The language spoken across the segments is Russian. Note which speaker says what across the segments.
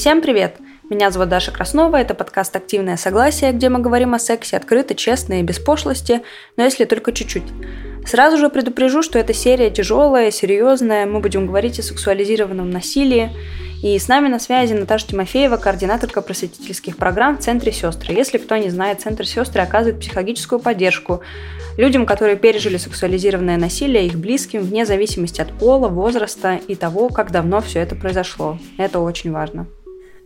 Speaker 1: Всем привет! Меня зовут Даша Краснова, это подкаст «Активное согласие», где мы говорим о сексе открыто, честно и без пошлости, но если только чуть-чуть. Сразу же предупрежу, что эта серия тяжелая, серьезная, мы будем говорить о сексуализированном насилии, и с нами на связи Наташа Тимофеева, координаторка просветительских программ в Центре Сестры. Если кто не знает, Центр Сестры оказывает психологическую поддержку людям, которые пережили сексуализированное насилие, их близким, вне зависимости от пола, возраста и того, как давно все это произошло. Это очень важно.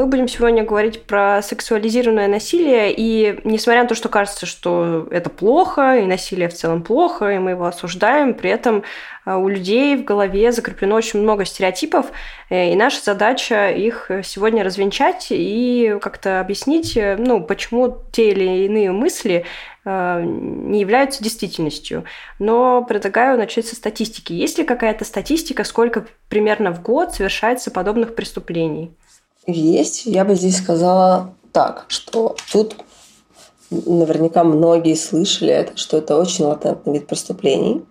Speaker 1: Мы будем сегодня говорить про сексуализированное насилие, и несмотря на то, что кажется, что это плохо, и насилие в целом плохо, и мы его осуждаем, при этом а, у людей в голове закреплено очень много стереотипов, э, и наша задача их сегодня развенчать и как-то объяснить, э, ну, почему те или иные мысли э, не являются действительностью. Но предлагаю начать со статистики. Есть ли какая-то статистика, сколько примерно в год совершается подобных преступлений?
Speaker 2: Есть. Я бы здесь сказала так, что тут наверняка многие слышали что это очень латентный вид преступлений.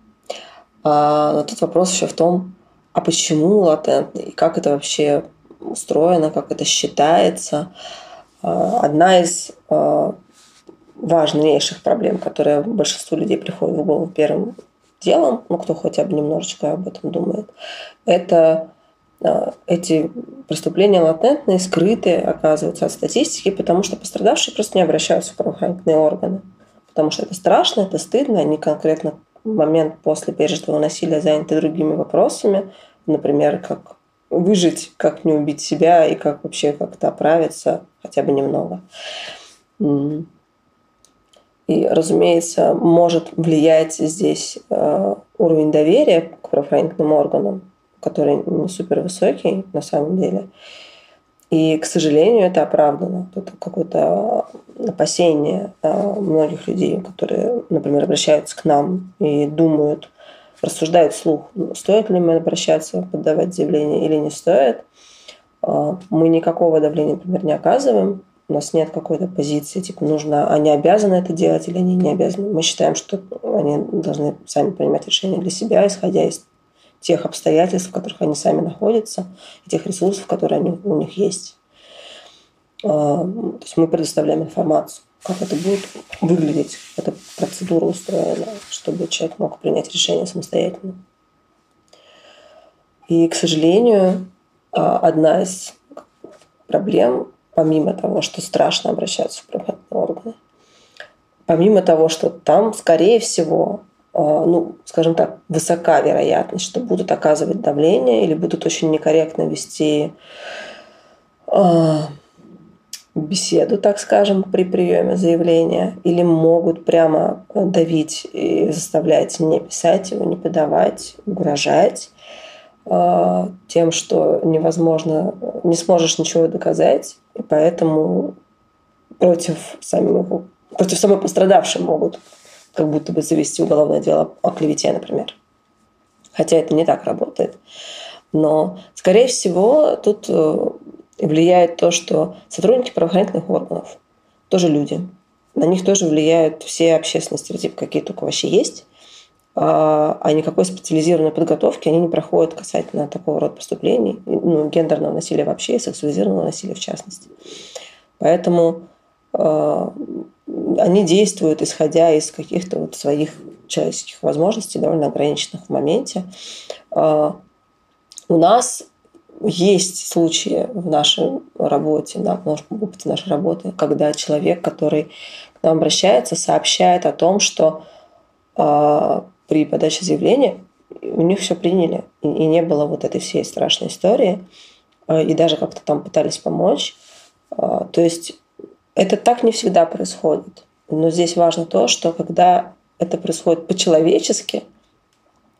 Speaker 2: А, но тут вопрос еще в том, а почему латентный, и как это вообще устроено, как это считается. А, одна из а, важнейших проблем, которая большинству людей приходит в голову первым делом, ну, кто хотя бы немножечко об этом думает, это эти преступления латентные, скрытые, оказываются от статистики, потому что пострадавшие просто не обращаются в правоохранительные органы. Потому что это страшно, это стыдно, они конкретно в момент после пережитого насилия заняты другими вопросами, например, как выжить, как не убить себя и как вообще как-то оправиться хотя бы немного. И, разумеется, может влиять здесь э, уровень доверия к правоохранительным органам, который не супер высокий на самом деле. И, к сожалению, это оправдано. Это какое-то опасение а, многих людей, которые, например, обращаются к нам и думают, рассуждают вслух, стоит ли мы обращаться, подавать заявление или не стоит. А, мы никакого давления, например, не оказываем. У нас нет какой-то позиции, типа, нужно, они обязаны это делать или они не обязаны. Мы считаем, что они должны сами принимать решения для себя, исходя из тех обстоятельств, в которых они сами находятся, и тех ресурсов, которые они, у них есть. А, то есть мы предоставляем информацию, как это будет выглядеть, эта процедура устроена, чтобы человек мог принять решение самостоятельно. И, к сожалению, а, одна из проблем, помимо того, что страшно обращаться в правоохранительные органы, помимо того, что там, скорее всего, ну, скажем так, высока вероятность, что будут оказывать давление или будут очень некорректно вести а, беседу, так скажем, при приеме заявления, или могут прямо давить и заставлять не писать его, не подавать, угрожать а, тем, что невозможно, не сможешь ничего доказать, и поэтому против самого, против самой пострадавшей могут как будто бы завести уголовное дело о клевете, например. Хотя это не так работает. Но, скорее всего, тут э, влияет то, что сотрудники правоохранительных органов тоже люди. На них тоже влияют все общественные стереотипы, какие только вообще есть. А, а никакой специализированной подготовки они не проходят касательно такого рода преступлений, ну, гендерного насилия вообще и сексуализированного насилия в частности. Поэтому они действуют, исходя из каких-то вот своих человеческих возможностей, довольно ограниченных в моменте. А, у нас есть случаи в нашей работе, да, в нашем опыте нашей работы, когда человек, который к нам обращается, сообщает о том, что э, при подаче заявления у них все приняли, и, не было вот этой всей страшной истории, э, и даже как-то там пытались помочь. Э, то есть это так не всегда происходит. Но здесь важно то, что когда это происходит по-человечески,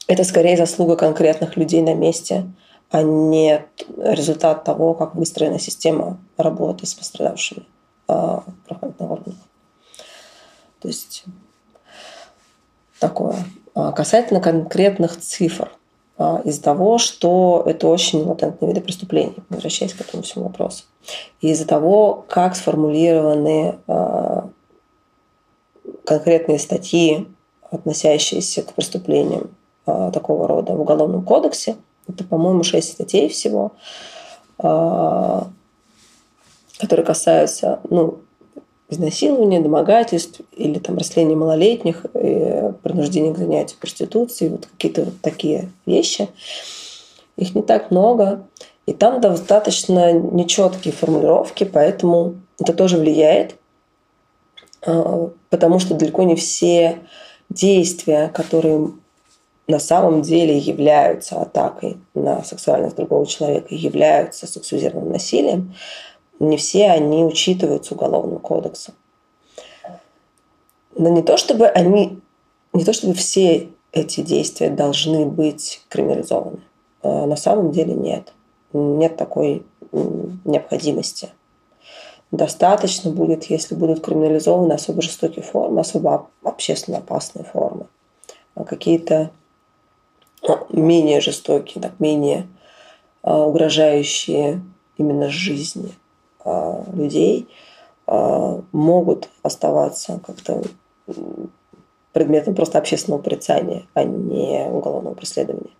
Speaker 2: это скорее заслуга конкретных людей на месте, а не результат того, как выстроена система работы с пострадавшими э, правоохранительных органов. То есть такое. А, касательно конкретных цифр. А, из-за того, что это очень латентные виды преступлений, возвращаясь к этому всему вопросу. Из-за того, как сформулированы а, конкретные статьи, относящиеся к преступлениям такого рода в Уголовном кодексе, это, по-моему, шесть статей всего, которые касаются ну, изнасилования, домогательств или там растления малолетних, и принуждения к занятию проституцией, вот какие-то вот такие вещи. Их не так много. И там достаточно нечеткие формулировки, поэтому это тоже влияет, а, потому что далеко не все действия, которые на самом деле являются атакой на сексуальность другого человека, являются сексуализированным насилием, не все они учитываются Уголовным кодексом. Но не то, чтобы они, не то, чтобы все эти действия должны быть криминализованы. А на самом деле нет. Нет такой необходимости. Достаточно будет, если будут криминализованы особо жестокие формы, особо общественно опасные формы. А какие-то ну, менее жестокие, так, менее а, угрожающие именно жизни а, людей а, могут оставаться как-то предметом просто общественного порицания, а не уголовного преследования.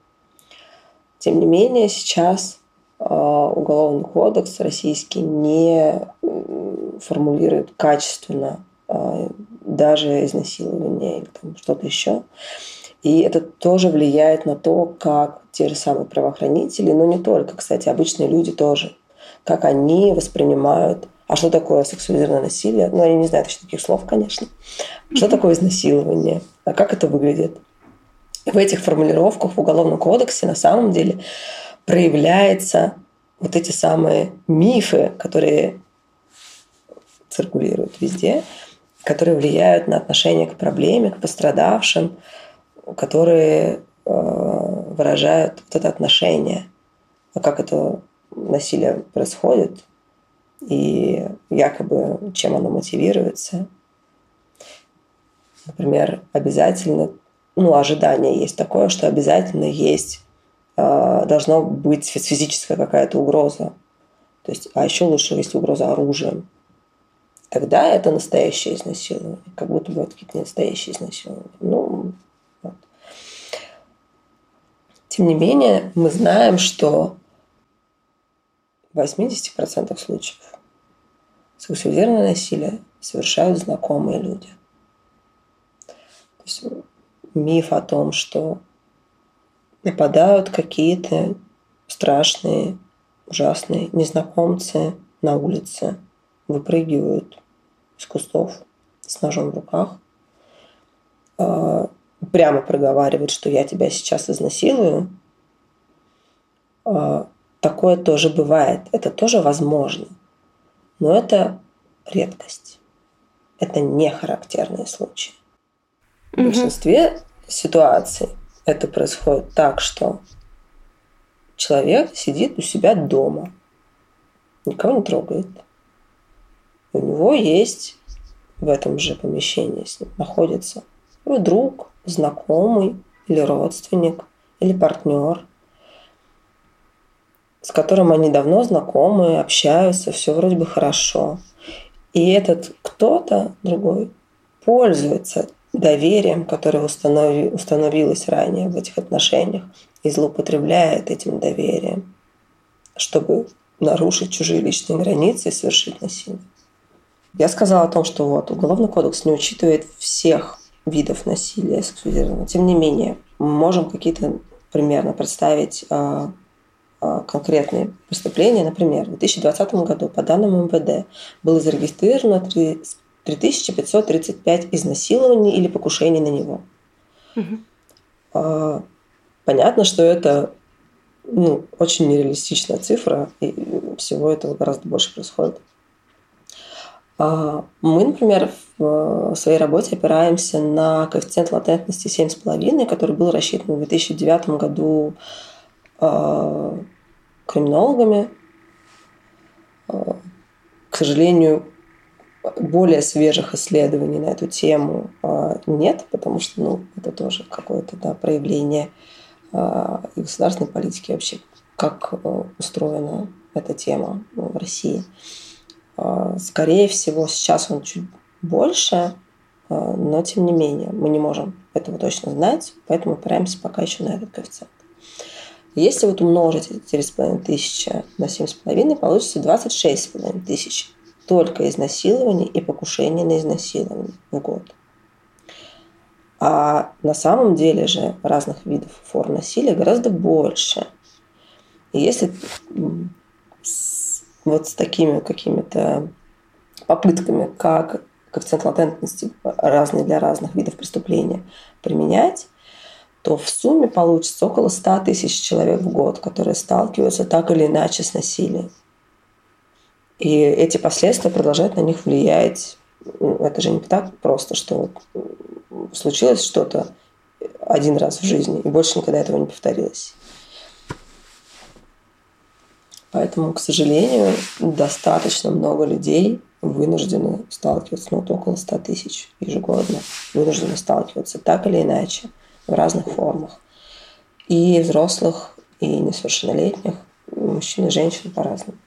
Speaker 2: Тем не менее, сейчас а, Уголовный кодекс российский не формулирует качественно даже изнасилование или там что-то еще. И это тоже влияет на то, как те же самые правоохранители, но не только, кстати, обычные люди тоже как они воспринимают, а что такое сексуализированное насилие. Ну, они не знают еще таких слов, конечно. Что такое изнасилование, а как это выглядит. в этих формулировках в Уголовном кодексе на самом деле проявляются вот эти самые мифы, которые циркулируют везде, которые влияют на отношение к проблеме, к пострадавшим, которые э, выражают вот это отношение. А как это насилие происходит и якобы чем оно мотивируется. Например, обязательно, ну, ожидание есть такое, что обязательно есть, э, должно быть физическая какая-то угроза. То есть, а еще лучше, если угроза оружием. Тогда это настоящее изнасилование. Как будто бы это какие-то настоящие изнасилования. Ну, вот. Тем не менее, мы знаем, что в 80% случаев сексуализированное насилие совершают знакомые люди. То есть миф о том, что нападают какие-то страшные, ужасные незнакомцы на улице, выпрыгивают из кустов с ножом в руках, а, прямо проговаривают, что я тебя сейчас изнасилую, а, Такое тоже бывает, это тоже возможно. Но это редкость. Это не характерные случаи. В большинстве ситуаций это происходит так, что человек сидит у себя дома, никого не трогает. У него есть в этом же помещении с ним находится его друг, знакомый или родственник, или партнер, с которым они давно знакомы, общаются, все вроде бы хорошо. И этот кто-то другой пользуется доверием, которое установи, установилось ранее в этих отношениях, и злоупотребляет этим доверием, чтобы нарушить чужие личные границы и совершить насилие. Я сказала о том, что вот Уголовный кодекс не учитывает всех видов насилия сексуализированного. Тем не менее, мы можем какие-то примерно представить а, конкретные преступления. Например, в 2020 году по данным МВД было зарегистрировано 3535 изнасилований или покушений на него. Угу. Понятно, что это ну, очень нереалистичная цифра, и всего этого гораздо больше происходит. А, мы, например, в своей работе опираемся на коэффициент латентности 7,5, который был рассчитан в 2009 году Э, криминологами. Э, к сожалению, более свежих исследований на эту тему нет, потому что ну, это тоже какое-то да, проявление и государственной политики вообще, как устроена эта тема ну, в России. Скорее всего, сейчас он чуть больше, но тем не менее мы не можем этого точно знать, поэтому опираемся пока еще на этот коэффициент. Если вот умножить эти 4,5 тысячи на 7,5, получится 26,5 тысяч только изнасилований и покушений на изнасилование в год. А на самом деле же разных видов форм насилия гораздо больше. И если вот с такими какими-то попытками, как коэффициент латентности разный для разных видов преступления применять, то в сумме получится около 100 тысяч человек в год, которые сталкиваются так или иначе с насилием. И эти последствия продолжают на них влиять. Ну, это же не так просто, что случилось что-то один раз в жизни, и больше никогда этого не повторилось. Поэтому, к сожалению, достаточно много людей вынуждены сталкиваться, ну, вот около 100 тысяч ежегодно, вынуждены сталкиваться так или иначе в разных формах. И взрослых, и несовершеннолетних, мужчин и женщин по-разному.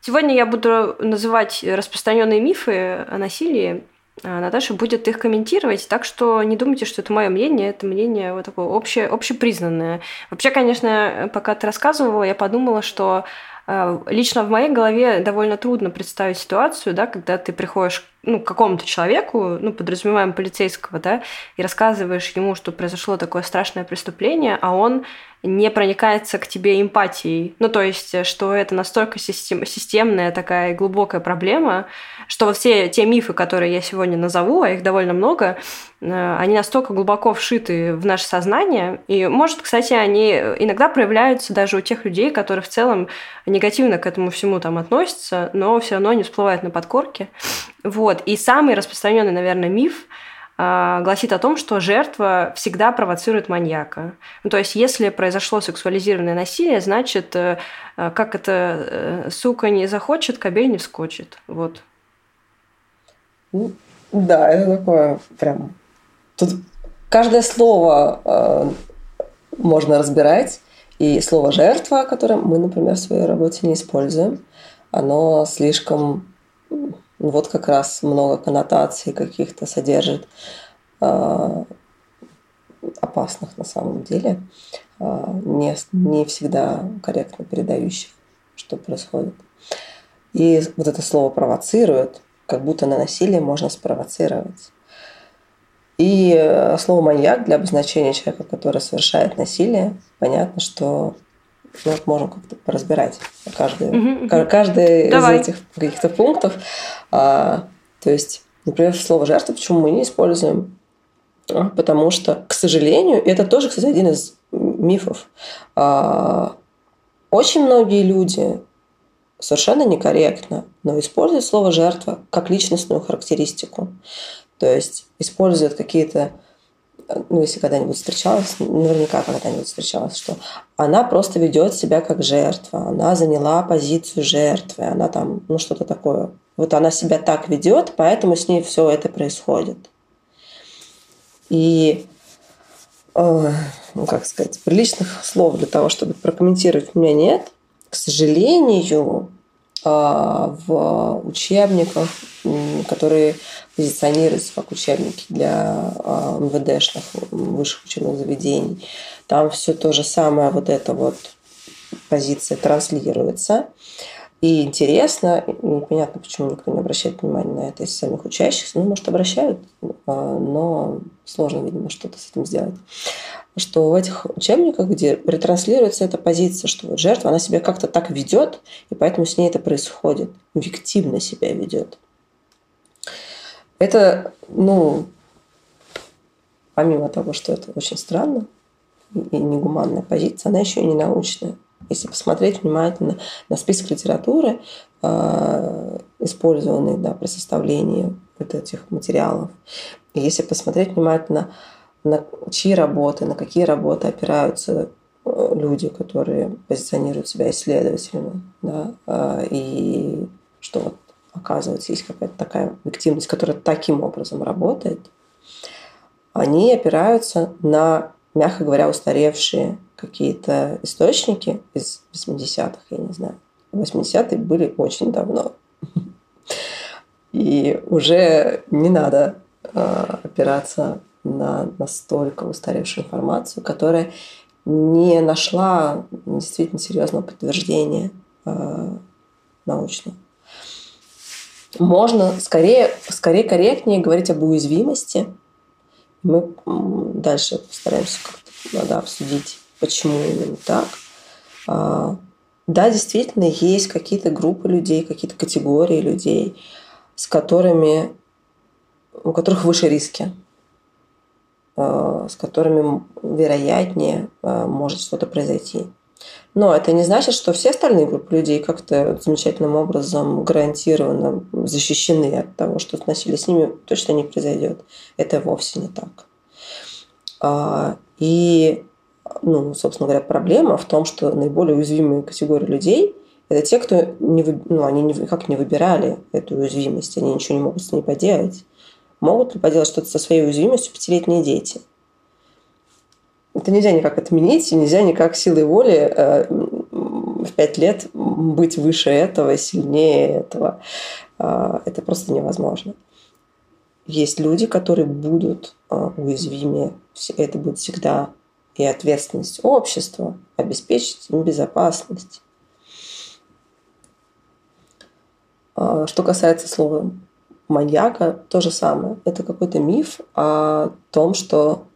Speaker 1: Сегодня я буду называть распространенные мифы о насилии. А Наташа будет их комментировать, так что не думайте, что это мое мнение, это мнение вот такое обще, общепризнанное. Вообще, конечно, пока ты рассказывала, я подумала, что а, лично в моей голове довольно трудно представить ситуацию, да, когда ты приходишь ну, какому-то человеку, ну, подразумеваем полицейского, да, и рассказываешь ему, что произошло такое страшное преступление, а он не проникается к тебе эмпатией. Ну, то есть, что это настолько систем, системная такая глубокая проблема, что вот все те мифы, которые я сегодня назову, а их довольно много, э, они настолько глубоко вшиты в наше сознание. И, может, кстати, они иногда проявляются даже у тех людей, которые в целом негативно к этому всему там относятся, но все равно не всплывают на подкорке. Вот. И самый распространенный, наверное, миф – гласит о том, что жертва всегда провоцирует маньяка. Ну, то есть, если произошло сексуализированное насилие, значит, э, э, как это э, сука не захочет, кобель не вскочит. Вот.
Speaker 2: Да, это такое прям... Тут каждое слово э, можно разбирать. И слово «жертва», которое мы, например, в своей работе не используем, оно слишком вот как раз много коннотаций каких-то содержит э, опасных на самом деле, э, не, не всегда корректно передающих, что происходит. И вот это слово провоцирует, как будто на насилие можно спровоцировать. И э, слово маньяк для обозначения человека, который совершает насилие, понятно, что ну, вот можем как-то поразбирать каждый, угу, каждый из этих каких-то пунктов. А, то есть, например, слово жертва, почему мы не используем? А, потому что, к сожалению, это тоже, кстати, один из мифов. А, очень многие люди совершенно некорректно, но используют слово жертва как личностную характеристику. То есть используют какие-то ну, если когда-нибудь встречалась, наверняка когда-нибудь встречалась, что она просто ведет себя как жертва, она заняла позицию жертвы, она там, ну, что-то такое. Вот она себя так ведет, поэтому с ней все это происходит. И, э, ну, как сказать, приличных слов для того, чтобы прокомментировать у меня нет. К сожалению, э, в учебниках, которые позиционируется как учебники для а, МВДшных высших учебных заведений. Там все то же самое, вот эта вот позиция транслируется. И интересно, непонятно, почему никто не обращает внимания на это из самих учащихся. Ну, может, обращают, а, но сложно, видимо, что-то с этим сделать. Что в этих учебниках, где ретранслируется эта позиция, что вот жертва, она себя как-то так ведет, и поэтому с ней это происходит, виктивно себя ведет. Это, ну, помимо того, что это очень странно и негуманная позиция, она еще и не научная. Если посмотреть внимательно на список литературы, э, использованный да, при составлении вот этих материалов, если посмотреть внимательно на чьи работы, на какие работы опираются э, люди, которые позиционируют себя исследователями, да, э, и что вот оказывается, есть какая-то такая активность, которая таким образом работает, они опираются на, мягко говоря, устаревшие какие-то источники из 80-х, я не знаю. 80-е были очень давно. И уже не надо э, опираться на настолько устаревшую информацию, которая не нашла действительно серьезного подтверждения э, научного. Можно скорее, скорее корректнее говорить об уязвимости. Мы дальше постараемся как-то надо обсудить, почему именно так. А, да, действительно, есть какие-то группы людей, какие-то категории людей, с которыми, у которых выше риски, а, с которыми вероятнее а, может что-то произойти. Но это не значит, что все остальные группы людей как-то замечательным образом гарантированно защищены от того, что насилие с ними точно не произойдет. Это вовсе не так. А, и, ну, собственно говоря, проблема в том, что наиболее уязвимые категории людей – это те, кто не, ну, они никак не выбирали эту уязвимость, они ничего не могут с ней поделать. Могут ли поделать что-то со своей уязвимостью пятилетние дети – это нельзя никак отменить, и нельзя никак силой воли э, в пять лет быть выше этого, сильнее этого. Э, это просто невозможно. Есть люди, которые будут э, уязвимее. Это будет всегда и ответственность общества обеспечить им безопасность. Что касается слова маньяка, то же самое. Это какой-то миф о том, что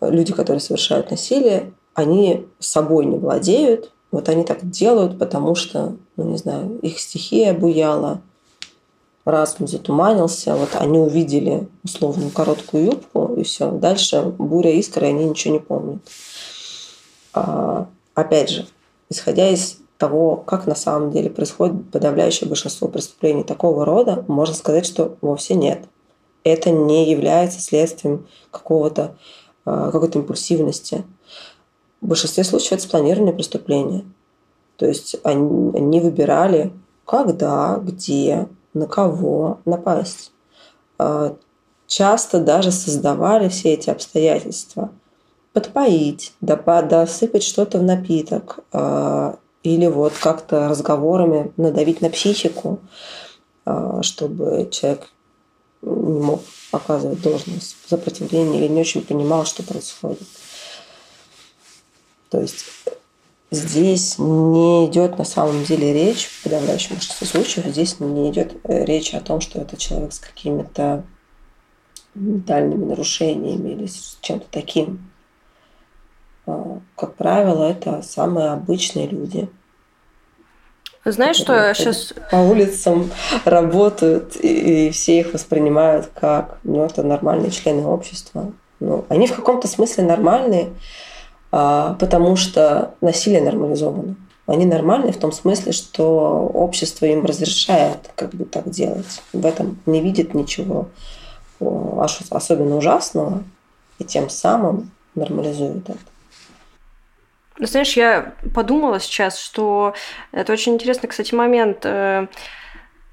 Speaker 2: люди, которые совершают насилие, они собой не владеют. Вот они так делают, потому что, ну не знаю, их стихия обуяла, разум затуманился, вот они увидели условную короткую юбку, и все. Дальше буря искры, они ничего не помнят. А, опять же, исходя из того, как на самом деле происходит подавляющее большинство преступлений такого рода, можно сказать, что вовсе нет. Это не является следствием какого-то какой-то импульсивности. В большинстве случаев это спланированные преступления. То есть они, они выбирали, когда, где, на кого напасть. А, часто даже создавали все эти обстоятельства. Подпоить, досыпать что-то в напиток, а, или вот как-то разговорами надавить на психику, чтобы человек не мог оказывать должное сопротивление или не очень понимал, что происходит. То есть здесь не идет на самом деле речь, в подавляющем большинстве случаев, здесь не идет речь о том, что это человек с какими-то ментальными нарушениями или с чем-то таким. А, как правило, это самые обычные люди –
Speaker 1: знаешь, что я сейчас...
Speaker 2: По улицам работают, и, все их воспринимают как, ну, это нормальные члены общества. Ну, они в каком-то смысле нормальные, а, потому что насилие нормализовано. Они нормальные в том смысле, что общество им разрешает как бы так делать. В этом не видит ничего особенно ужасного, и тем самым нормализует это.
Speaker 1: Знаешь, я подумала сейчас, что это очень интересный, кстати, момент. Э,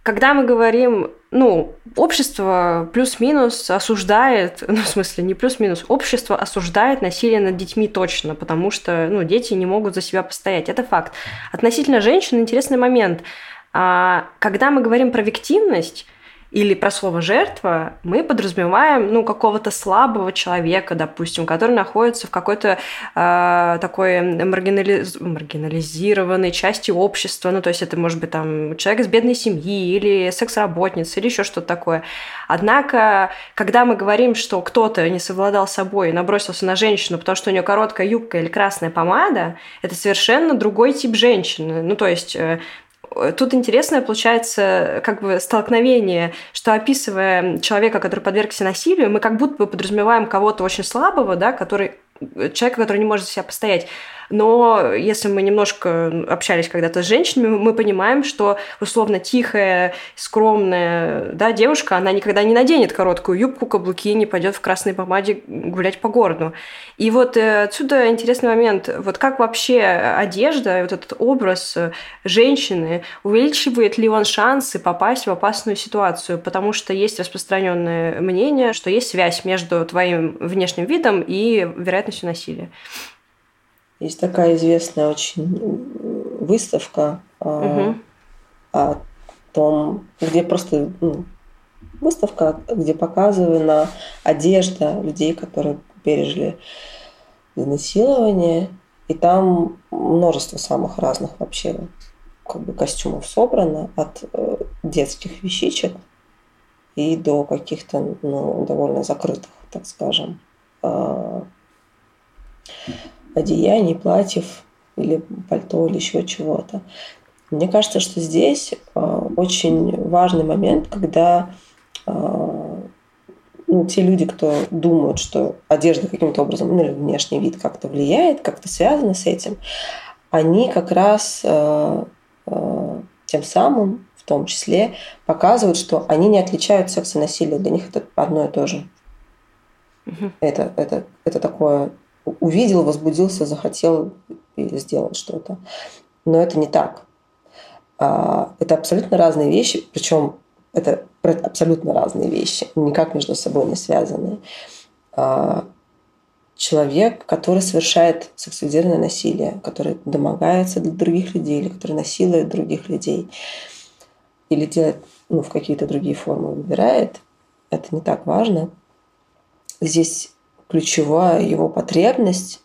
Speaker 1: когда мы говорим, ну, общество плюс-минус осуждает, ну, в смысле, не плюс-минус, общество осуждает насилие над детьми точно, потому что, ну, дети не могут за себя постоять. Это факт. Относительно женщин интересный момент. А, когда мы говорим про виктивность, или про слово жертва, мы подразумеваем ну, какого-то слабого человека, допустим, который находится в какой-то э, такой маргинализ... маргинализированной части общества. Ну, то есть это может быть там человек из бедной семьи или секс-работница или еще что-то такое. Однако, когда мы говорим, что кто-то не совладал собой и набросился на женщину, потому что у нее короткая юбка или красная помада, это совершенно другой тип женщины. Ну, то есть э, тут интересное получается как бы столкновение, что описывая человека, который подвергся насилию, мы как будто бы подразумеваем кого-то очень слабого, да, который человека, который не может за себя постоять. Но если мы немножко общались когда-то с женщинами, мы понимаем, что условно тихая, скромная да, девушка, она никогда не наденет короткую юбку, каблуки, не пойдет в красной помаде гулять по городу. И вот э, отсюда интересный момент. Вот как вообще одежда, вот этот образ женщины, увеличивает ли он шансы попасть в опасную ситуацию? Потому что есть распространенное мнение, что есть связь между твоим внешним видом и вероятностью насилия.
Speaker 2: Есть такая известная очень выставка угу. о том, где просто ну, выставка, где показана одежда людей, которые пережили изнасилование. И там множество самых разных вообще как бы костюмов собрано, от э, детских вещичек и до каких-то ну, довольно закрытых, так скажем, э, одеяний, платьев или пальто или еще чего-то. Мне кажется, что здесь э, очень важный момент, когда э, ну, те люди, кто думают, что одежда каким-то образом, ну или внешний вид как-то влияет, как-то связано с этим, они как раз э, э, тем самым, в том числе, показывают, что они не отличают секс и насилие. Для них это одно и то же. Угу. Это, это, это такое увидел, возбудился, захотел и сделал что-то. Но это не так. А, это абсолютно разные вещи, причем это абсолютно разные вещи, никак между собой не связанные. А, человек, который совершает сексуализированное насилие, который домогается для других людей, или который насилует других людей, или делает ну, в какие-то другие формы выбирает, это не так важно. Здесь ключевая его потребность,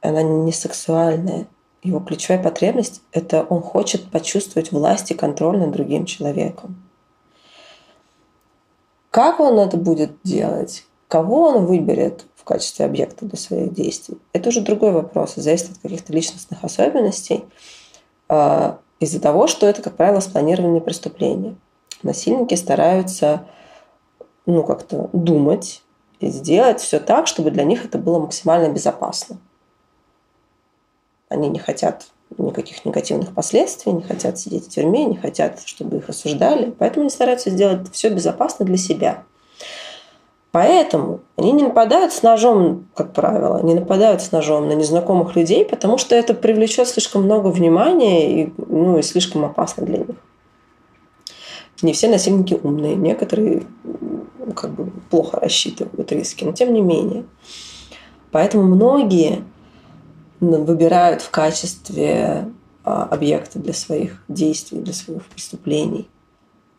Speaker 2: она не сексуальная. Его ключевая потребность – это он хочет почувствовать власть и контроль над другим человеком. Как он это будет делать? Кого он выберет в качестве объекта для своих действий? Это уже другой вопрос, зависит от каких-то личностных особенностей. А, из-за того, что это, как правило, спланированные преступления. Насильники стараются ну, как-то думать, и сделать все так, чтобы для них это было максимально безопасно. Они не хотят никаких негативных последствий, не хотят сидеть в тюрьме, не хотят, чтобы их осуждали. Поэтому они стараются сделать все безопасно для себя. Поэтому они не нападают с ножом, как правило, не нападают с ножом на незнакомых людей, потому что это привлечет слишком много внимания и, ну, и слишком опасно для них. Не все насильники умные, некоторые как бы плохо рассчитывают риски, но тем не менее. Поэтому многие выбирают в качестве а, объекта для своих действий, для своих преступлений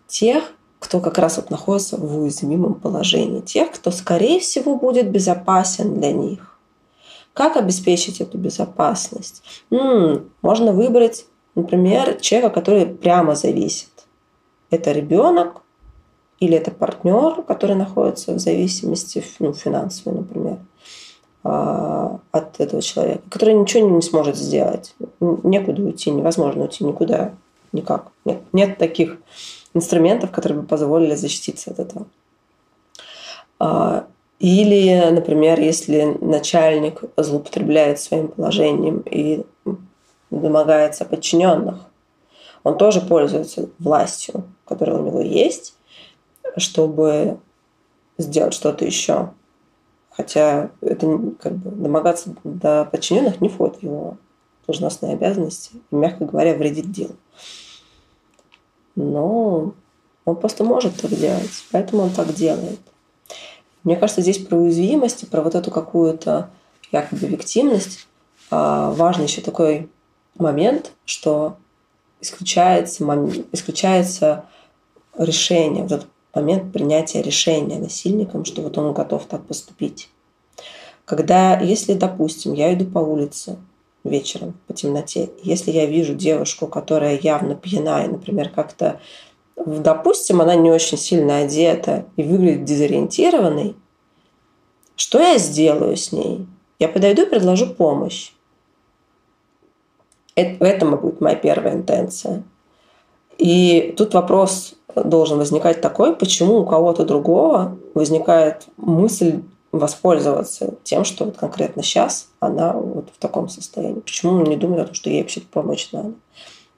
Speaker 2: тех, кто как раз вот находится в уязвимом положении, тех, кто, скорее всего, будет безопасен для них. Как обеспечить эту безопасность? М-м, можно выбрать, например, человека, который прямо зависит. Это ребенок, или это партнер, который находится в зависимости ну, финансовой, например, а, от этого человека, который ничего не сможет сделать. Некуда уйти, невозможно уйти никуда, никак. Нет, нет таких инструментов, которые бы позволили защититься от этого. А, или, например, если начальник злоупотребляет своим положением и домогается подчиненных, он тоже пользуется властью, которая у него есть, чтобы сделать что-то еще. Хотя это как бы домогаться до подчиненных не входит в его должностные обязанности и, мягко говоря, вредит делу. Но он просто может так делать, поэтому он так делает. Мне кажется, здесь про уязвимость про вот эту какую-то якобы виктимность а, важный еще такой момент, что исключается, исключается решение, вот момент принятия решения насильником, что вот он готов так поступить. Когда, если, допустим, я иду по улице вечером по темноте, если я вижу девушку, которая явно пьяна и, например, как-то, допустим, она не очень сильно одета и выглядит дезориентированной, что я сделаю с ней? Я подойду и предложу помощь. Это, этом будет моя первая интенция. И тут вопрос должен возникать такой, почему у кого-то другого возникает мысль воспользоваться тем, что вот конкретно сейчас она вот в таком состоянии? Почему он не думает о том, что ей вообще помочь надо?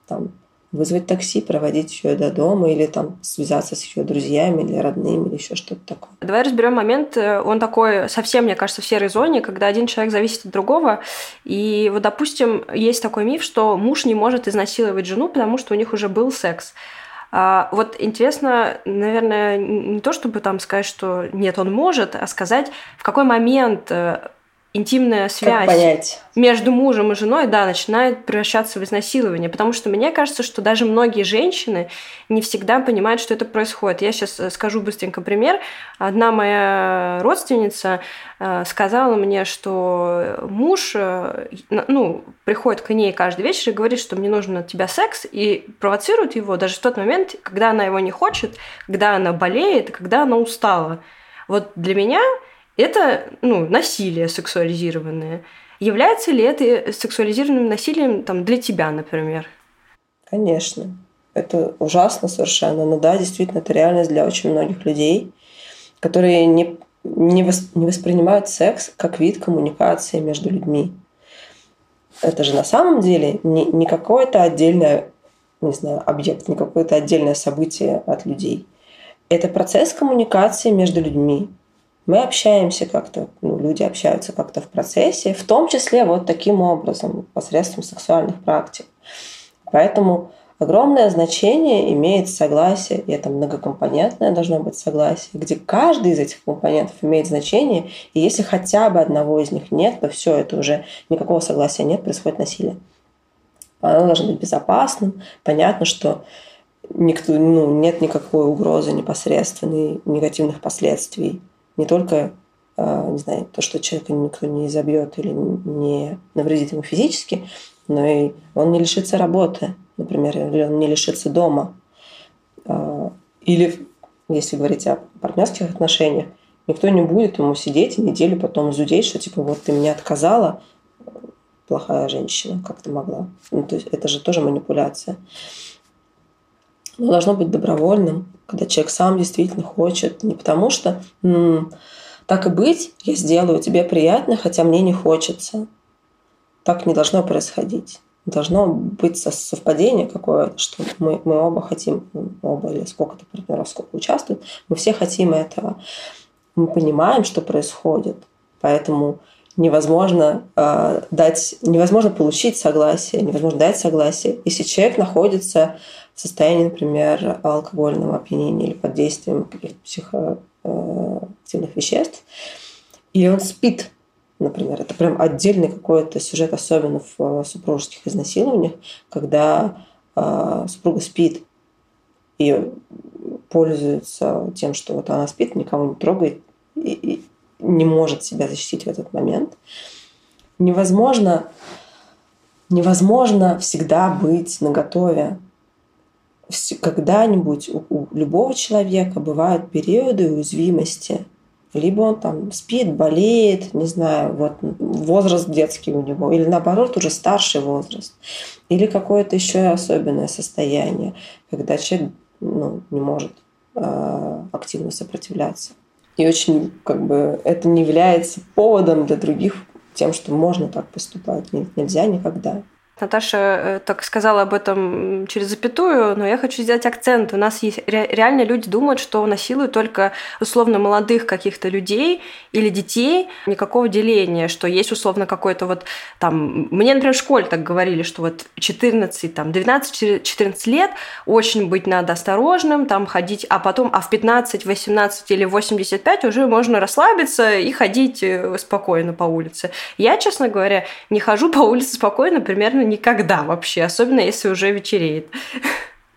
Speaker 2: Там, вызвать такси, проводить ее до дома или там связаться с ее друзьями или родными или еще что-то такое.
Speaker 1: Давай разберем момент. Он такой совсем, мне кажется, в серой зоне, когда один человек зависит от другого. И вот, допустим, есть такой миф, что муж не может изнасиловать жену, потому что у них уже был секс. А, вот интересно, наверное, не то чтобы там сказать, что нет, он может, а сказать, в какой момент э, интимная связь между мужем и женой, да, начинает превращаться в изнасилование. Потому что мне кажется, что даже многие женщины не всегда понимают, что это происходит. Я сейчас э, скажу быстренько пример. Одна моя родственница э, сказала мне, что муж э, ну, приходит к ней каждый вечер и говорит, что мне нужен от тебя секс, и провоцирует его даже в тот момент, когда она его не хочет, когда она болеет, когда она устала. Вот для меня это ну, насилие сексуализированное. Является ли это сексуализированным насилием там, для тебя, например?
Speaker 2: Конечно. Это ужасно совершенно. Но да, действительно, это реальность для очень многих людей, которые не, не, вос, не воспринимают секс как вид коммуникации между людьми. Это же на самом деле не, не какое-то отдельное, не знаю, объект, не какое-то отдельное событие от людей. Это процесс коммуникации между людьми мы общаемся как-то, ну, люди общаются как-то в процессе, в том числе вот таким образом, посредством сексуальных практик. Поэтому огромное значение имеет согласие, и это многокомпонентное должно быть согласие, где каждый из этих компонентов имеет значение, и если хотя бы одного из них нет, то все, это уже никакого согласия нет, происходит насилие. Оно должно быть безопасным, понятно, что никто, ну, нет никакой угрозы непосредственной, негативных последствий не только а, не знаю, то, что человека никто не изобьет или не навредит ему физически, но и он не лишится работы, например, или он не лишится дома. А, или, если говорить о партнерских отношениях, никто не будет ему сидеть и неделю потом зудеть, что типа вот ты мне отказала, плохая женщина, как ты могла. Ну, то есть это же тоже манипуляция. Но должно быть добровольным, когда человек сам действительно хочет, не потому что м-м, так и быть, я сделаю тебе приятно, хотя мне не хочется. Так не должно происходить. Должно быть совпадение какое-то, что мы, мы оба хотим, оба или сколько-то партнеров, сколько участвует, мы все хотим этого. Мы понимаем, что происходит. Поэтому невозможно э, дать, невозможно получить согласие, невозможно дать согласие, если человек находится в состоянии, например, алкогольного опьянения или под действием каких-то психоактивных веществ, и он спит, например. Это прям отдельный какой-то сюжет, особенно в супружеских изнасилованиях, когда э, супруга спит и пользуется тем, что вот она спит, никого не трогает и не может себя защитить в этот момент. Невозможно, невозможно всегда быть наготове когда-нибудь у, у любого человека бывают периоды уязвимости. Либо он там спит, болеет, не знаю, вот возраст детский у него, или наоборот уже старший возраст, или какое-то еще особенное состояние, когда человек ну, не может э, активно сопротивляться. И очень как бы это не является поводом для других тем, что можно так поступать. Нет, нельзя никогда.
Speaker 1: Наташа э, так сказала об этом через запятую, но я хочу сделать акцент. У нас есть реально люди думают, что насилуют только условно молодых каких-то людей или детей, никакого деления, что есть условно какой-то вот там... Мне, например, в школе так говорили, что вот 14, там, 12-14 лет очень быть надо осторожным, там ходить, а потом, а в 15, 18 или 85 уже можно расслабиться и ходить э, спокойно по улице. Я, честно говоря, не хожу по улице спокойно примерно никогда вообще, особенно если уже вечереет.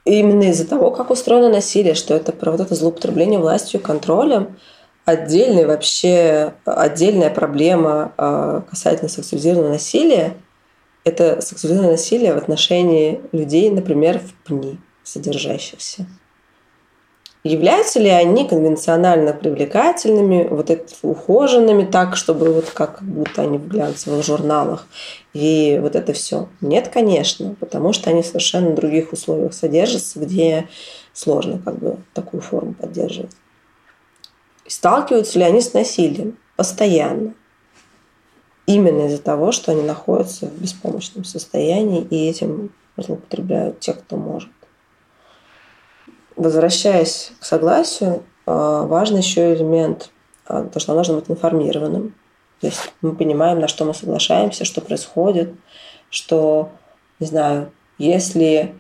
Speaker 2: именно из-за того, как устроено насилие, что это про вот это злоупотребление властью контролем, отдельная вообще отдельная проблема а, касательно сексуализированного насилия – это сексуализированное насилие в отношении людей, например, в пни содержащихся. Являются ли они конвенционально привлекательными, вот это, ухоженными так, чтобы вот как будто они в глянцевых журналах и вот это все? Нет, конечно, потому что они в совершенно других условиях содержатся, где сложно как бы такую форму поддерживать. Сталкиваются ли они с насилием? Постоянно. именно из-за того, что они находятся в беспомощном состоянии и этим злоупотребляют те, кто может. Возвращаясь к согласию, а, важный еще элемент, а, то, что должно быть информированным. То есть мы понимаем, на что мы соглашаемся, что происходит, что, не знаю, если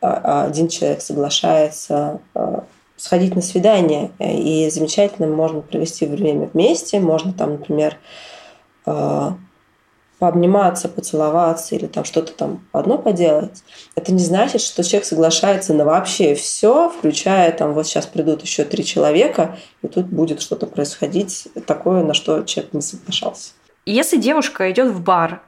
Speaker 2: а, один человек соглашается сходить на свидание, э, и замечательно можно провести время вместе, можно там, например, пообниматься, поцеловаться или там что-то там одно поделать, это не значит, что человек соглашается на вообще все, включая там вот сейчас придут еще три человека, и тут будет что-то происходить такое, на что человек не соглашался.
Speaker 1: Если девушка идет в бар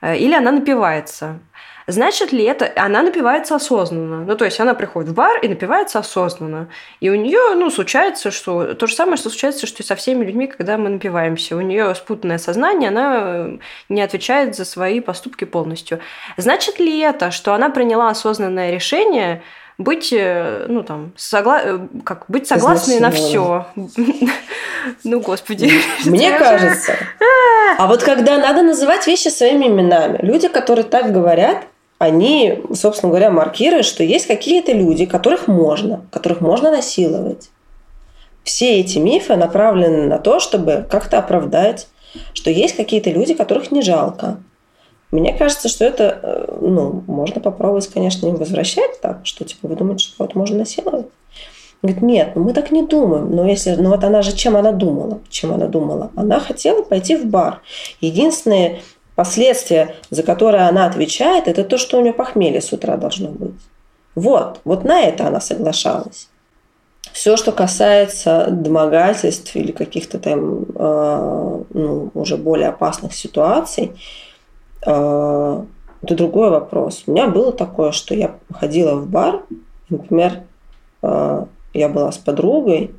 Speaker 1: э, или она напивается, Значит ли это, она напивается осознанно? Ну, то есть она приходит в бар и напивается осознанно. И у нее, ну, случается, что то же самое, что случается, что и со всеми людьми, когда мы напиваемся. У нее спутанное сознание, она не отвечает за свои поступки полностью. Значит ли это, что она приняла осознанное решение быть, э, ну там, согла... Э, как быть согласной на все. Ну, господи.
Speaker 2: Мне кажется. А вот когда надо называть вещи своими именами, люди, которые так говорят, они, собственно говоря, маркируют, что есть какие-то люди, которых можно, которых можно насиловать. Все эти мифы направлены на то, чтобы как-то оправдать, что есть какие-то люди, которых не жалко. Мне кажется, что это, э, ну, можно попробовать, конечно, им возвращать так, что типа вы думаете, что кого-то можно насиловать? Говорит, нет, ну мы так не думаем. Но если, ну вот она же чем она думала? Чем она думала? Она хотела пойти в бар. Единственное Последствия, за которые она отвечает, это то, что у нее похмелье с утра должно быть. Вот, вот на это она соглашалась. Все, что касается домогательств или каких-то там э, ну, уже более опасных ситуаций, э, это другой вопрос. У меня было такое, что я ходила в бар, например, э, я была с подругой,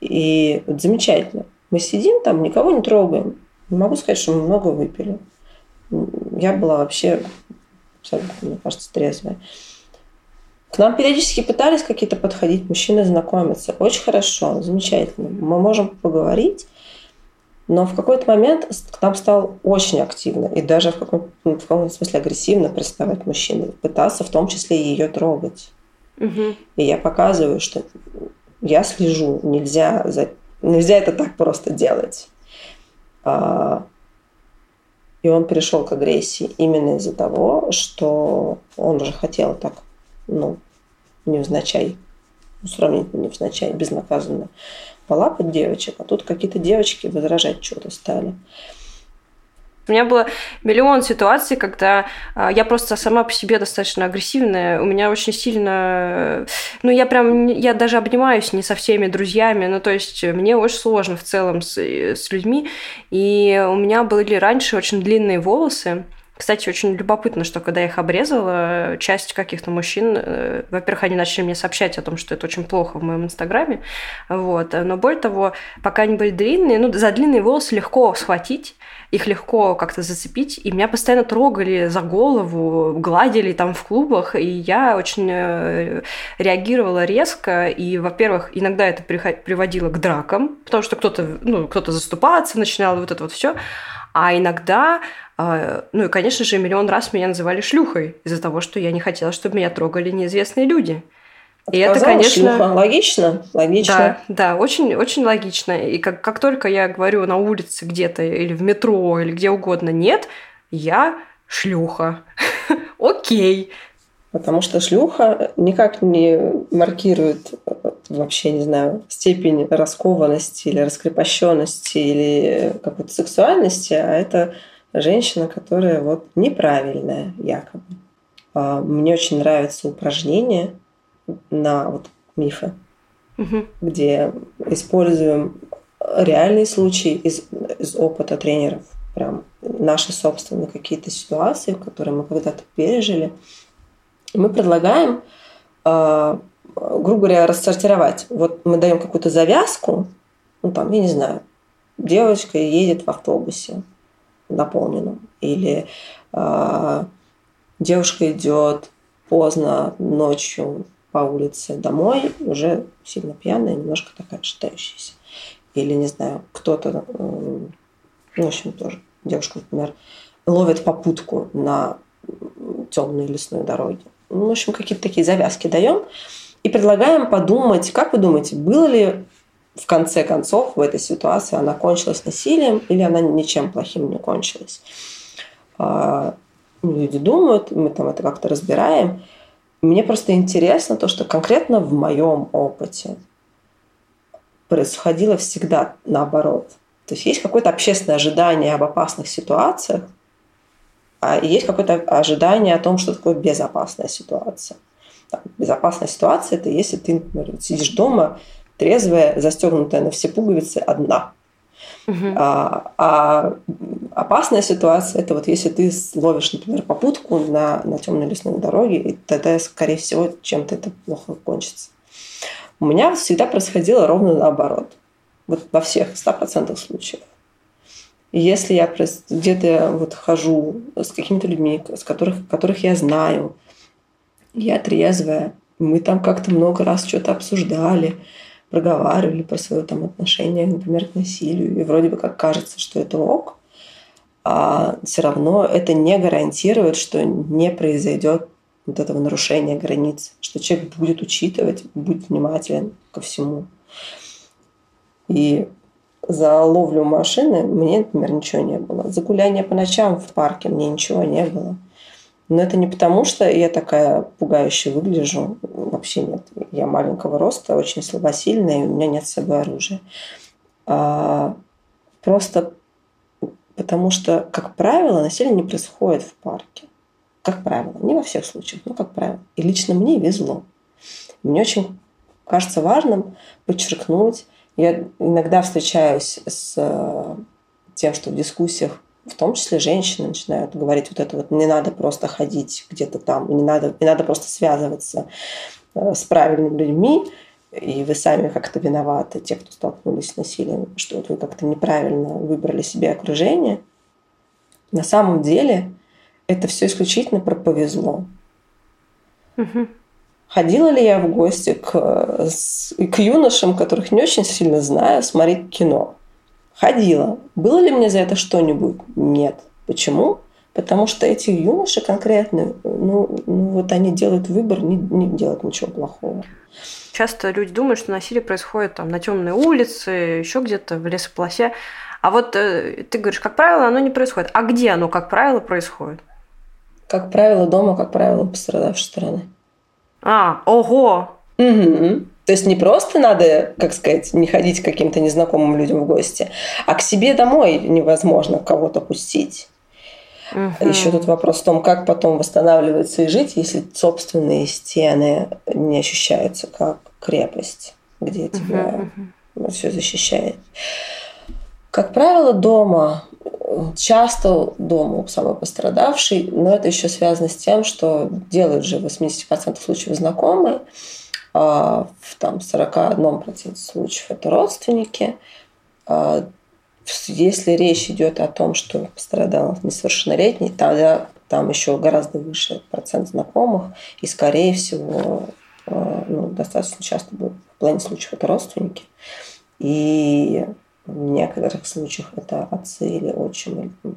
Speaker 2: и вот замечательно. Мы сидим там, никого не трогаем. Не могу сказать, что мы много выпили я была вообще абсолютно, мне кажется, трезвая. К нам периодически пытались какие-то подходить мужчины знакомиться. Очень хорошо, замечательно. Мы можем поговорить, но в какой-то момент к нам стал очень активно и даже в каком-то, в каком смысле агрессивно приставать мужчины, пытаться в том числе и ее трогать. Угу. И я показываю, что я слежу, нельзя, за... нельзя это так просто делать. А, и он перешел к агрессии именно из-за того, что он уже хотел так, ну, невзначай, ну, сравнительно невзначай, безнаказанно полапать девочек, а тут какие-то девочки возражать что-то стали.
Speaker 1: У меня было миллион ситуаций, когда а, я просто сама по себе достаточно агрессивная. У меня очень сильно... Ну, я прям... Я даже обнимаюсь не со всеми друзьями. Ну, то есть мне очень сложно в целом с, с людьми. И у меня были раньше очень длинные волосы. Кстати, очень любопытно, что когда я их обрезала, часть каких-то мужчин, э, во-первых, они начали мне сообщать о том, что это очень плохо в моем инстаграме, вот, но более того, пока они были длинные, ну, за длинные волосы легко схватить, их легко как-то зацепить, и меня постоянно трогали за голову, гладили там в клубах, и я очень э, реагировала резко, и, во-первых, иногда это приводило к дракам, потому что кто-то, ну, кто-то заступаться начинал, вот это вот все, а иногда, э, ну и, конечно же, миллион раз меня называли шлюхой из-за того, что я не хотела, чтобы меня трогали неизвестные люди.
Speaker 2: И это, конечно, шлюха. логично, логично.
Speaker 1: Да, да, очень, очень логично. И как, как только я говорю на улице где-то или в метро или где угодно, нет, я шлюха. Окей.
Speaker 2: Потому что шлюха никак не маркирует вообще, не знаю, степень раскованности или раскрепощенности или какой-то сексуальности, а это женщина, которая вот неправильная якобы. А, мне очень нравится упражнение, на вот мифы, угу. где используем реальные случаи из, из опыта тренеров, прям наши собственные какие-то ситуации, которые мы когда-то пережили. Мы предлагаем, э, грубо говоря, рассортировать. Вот мы даем какую-то завязку, ну там, я не знаю, девочка едет в автобусе наполненном, или э, девушка идет поздно ночью по улице домой, уже сильно пьяная, немножко такая шатающаяся. Или, не знаю, кто-то, ну, в общем, тоже девушка, например, ловит попутку на темной лесной дороге. Ну, в общем, какие-то такие завязки даем и предлагаем подумать, как вы думаете, было ли в конце концов в этой ситуации она кончилась насилием или она ничем плохим не кончилась. А, люди думают, мы там это как-то разбираем. Мне просто интересно то, что конкретно в моем опыте происходило всегда наоборот. То есть есть какое-то общественное ожидание об опасных ситуациях, а есть какое-то ожидание о том, что такое безопасная ситуация. Там, безопасная ситуация – это если ты, например, сидишь дома, трезвая, застегнутая на все пуговицы, одна. Uh-huh. А, а опасная ситуация это вот если ты ловишь, например, попутку на, на темной лесной дороге, и тогда, скорее всего, чем-то это плохо кончится. У меня всегда происходило ровно наоборот. Вот во всех 100% случаев. Если я где-то вот хожу с какими-то людьми, с которых, которых я знаю, я трезвая, мы там как-то много раз что-то обсуждали, проговаривали про свое там отношение, например, к насилию, и вроде бы как кажется, что это ок, а все равно это не гарантирует, что не произойдет вот этого нарушения границ, что человек будет учитывать, будет внимателен ко всему. И за ловлю машины мне, например, ничего не было. За гуляние по ночам в парке мне ничего не было. Но это не потому, что я такая пугающая выгляжу. Вообще нет. Я маленького роста, очень слабосильная, и у меня нет с собой оружия. А просто потому что, как правило, насилие не происходит в парке. Как правило. Не во всех случаях, но как правило. И лично мне везло. Мне очень кажется важным подчеркнуть, я иногда встречаюсь с э, тем, что в дискуссиях в том числе женщины начинают говорить вот это вот не надо просто ходить где-то там, не надо, не надо просто связываться э, с правильными людьми, и вы сами как-то виноваты, те, кто столкнулись с насилием, что вот вы как-то неправильно выбрали себе окружение. На самом деле это все исключительно про повезло. Угу. Ходила ли я в гости к, к юношам, которых не очень сильно знаю, смотреть кино? Ходила. Было ли мне за это что-нибудь? Нет. Почему? Потому что эти юноши конкретно, ну, ну вот они делают выбор, не, не делать ничего плохого.
Speaker 1: Часто люди думают, что насилие происходит там на темной улице, еще где-то в лесополосе. А вот э, ты говоришь, как правило, оно не происходит. А где оно, как правило, происходит?
Speaker 2: Как правило, дома, как правило, пострадавшей стороны.
Speaker 1: А, ого!
Speaker 2: Угу. То есть не просто надо, как сказать, не ходить к каким-то незнакомым людям в гости, а к себе домой невозможно кого-то пустить. Угу. Еще тут вопрос в том, как потом восстанавливаться и жить, если собственные стены не ощущаются как крепость, где тебя угу. все защищает. Как правило, дома часто дома самый пострадавший, но это еще связано с тем, что делают же в 80% случаев знакомые, в там, 41% случаев это родственники. А если речь идет о том, что пострадал несовершеннолетний, тогда там еще гораздо выше процент знакомых, и, скорее всего, а, ну, достаточно часто будет в плане случаев это родственники. И в некоторых случаях это отцы или отчим, или ну,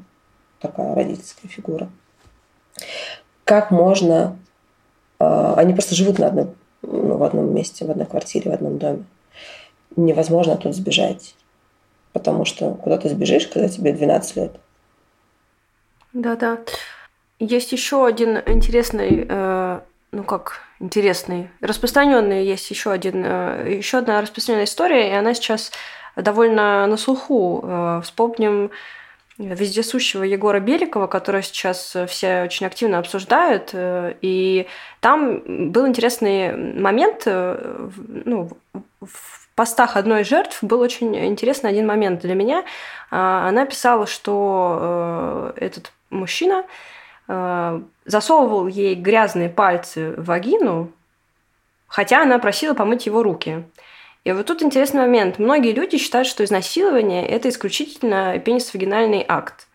Speaker 2: такая родительская фигура. Как можно... А, они просто живут на одном, ну, в одном месте, в одной квартире, в одном доме. Невозможно тут сбежать. Потому что куда ты сбежишь, когда тебе 12 лет?
Speaker 1: Да-да. Есть еще один интересный, э, ну как интересный, распространенный есть еще один, э, еще одна распространенная история, и она сейчас довольно на слуху. Э, вспомним вездесущего Егора Беликова, которого сейчас все очень активно обсуждают. Э, и там был интересный момент, э, ну, в постах одной из жертв был очень интересный один момент для меня. Она писала, что этот мужчина засовывал ей грязные пальцы в вагину, хотя она просила помыть его руки. И вот тут интересный момент. Многие люди считают, что изнасилование – это исключительно пенисвагинальный акт.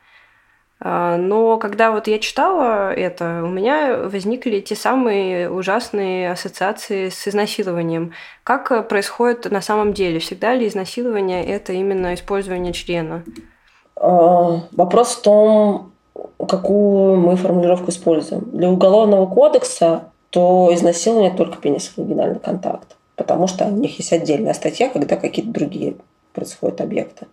Speaker 1: А, но когда вот я читала это, у меня возникли те самые ужасные ассоциации с изнасилованием. Как происходит на самом деле? Всегда ли изнасилование – это именно использование члена?
Speaker 2: А, вопрос в том, какую мы формулировку используем. Для уголовного кодекса то изнасилование только пенис-вагинальный контакт, потому что у них есть отдельная статья, когда какие-то другие происходят объекты.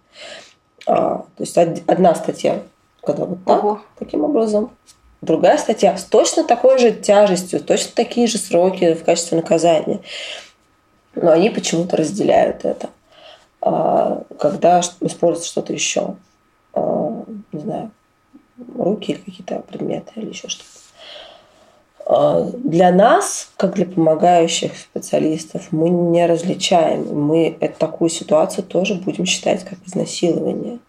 Speaker 2: А, то есть одна статья, когда вот так, Ого. таким образом, другая статья с точно такой же тяжестью, точно такие же сроки в качестве наказания. Но они почему-то разделяют это. А, когда используют что-то еще, а, не знаю, руки или какие-то предметы или еще что-то. Для нас, как для помогающих специалистов, мы не различаем. Мы эту такую ситуацию тоже будем считать как изнасилование.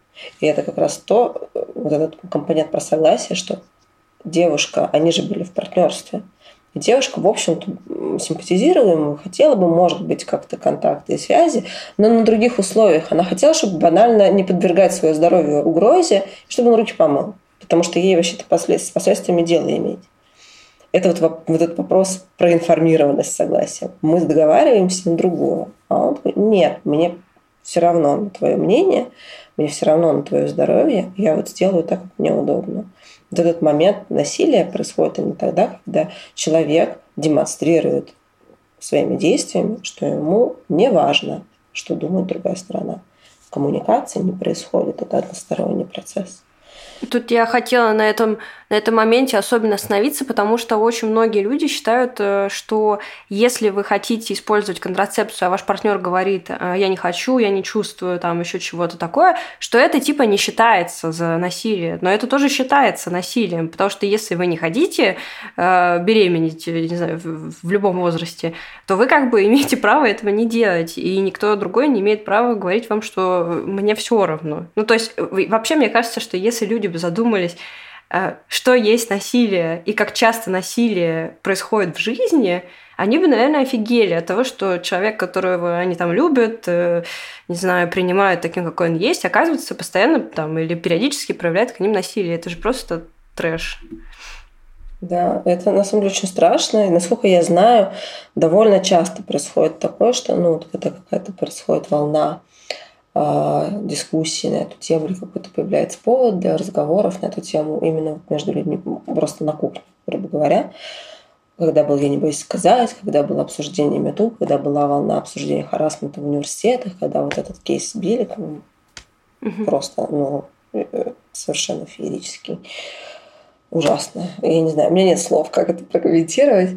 Speaker 2: И это как раз то, вот этот компонент про согласие, что девушка, они же были в партнерстве. И девушка, в общем-то, симпатизировала ему, хотела бы, может быть, как-то контакты и связи, но на других условиях. Она хотела, чтобы банально не подвергать свое здоровье угрозе, чтобы он руки помыл. Потому что ей вообще-то с последствиями дело иметь. Это вот, вот этот вопрос про информированность согласия. Мы договариваемся на другого. А он такой, нет, мне все равно на твое мнение, мне все равно на твое здоровье, я вот сделаю так, как мне удобно. Вот этот момент насилия происходит именно тогда, когда человек демонстрирует своими действиями, что ему не важно, что думает другая сторона. Коммуникация не происходит, это односторонний процесс.
Speaker 1: Тут я хотела на этом, на этом моменте особенно остановиться, потому что очень многие люди считают, э, что если вы хотите использовать контрацепцию, а ваш партнер говорит, «Э, я не хочу, я не чувствую там еще чего-то такое, что это типа не считается за насилие. Но это тоже считается насилием, потому что если вы не хотите э, беременеть, не знаю, в, любом возрасте, то вы как бы имеете право этого не делать, и никто другой не имеет права говорить вам, что мне все равно. Ну, то есть, вообще, мне кажется, что если люди бы задумались, что есть насилие и как часто насилие происходит в жизни, они бы, наверное, офигели от того, что человек, которого они там любят, э, не знаю, принимают таким, какой он есть, оказывается, постоянно там или периодически проявляет к ним насилие. Это же просто трэш.
Speaker 2: Да, это на самом деле очень страшно. И насколько я знаю, довольно часто происходит такое, что ну, когда какая-то происходит волна дискуссии на эту тему или какой-то появляется повод для разговоров на эту тему именно между людьми, просто на кухне, грубо говоря. Когда был «Я не боюсь сказать», когда было обсуждение МЕТУ, когда была волна обсуждения харасмента в университетах, когда вот этот кейс с Беликовым угу. просто, ну, э, совершенно феерический. Ужасно. Я не знаю, у меня нет слов, как это прокомментировать.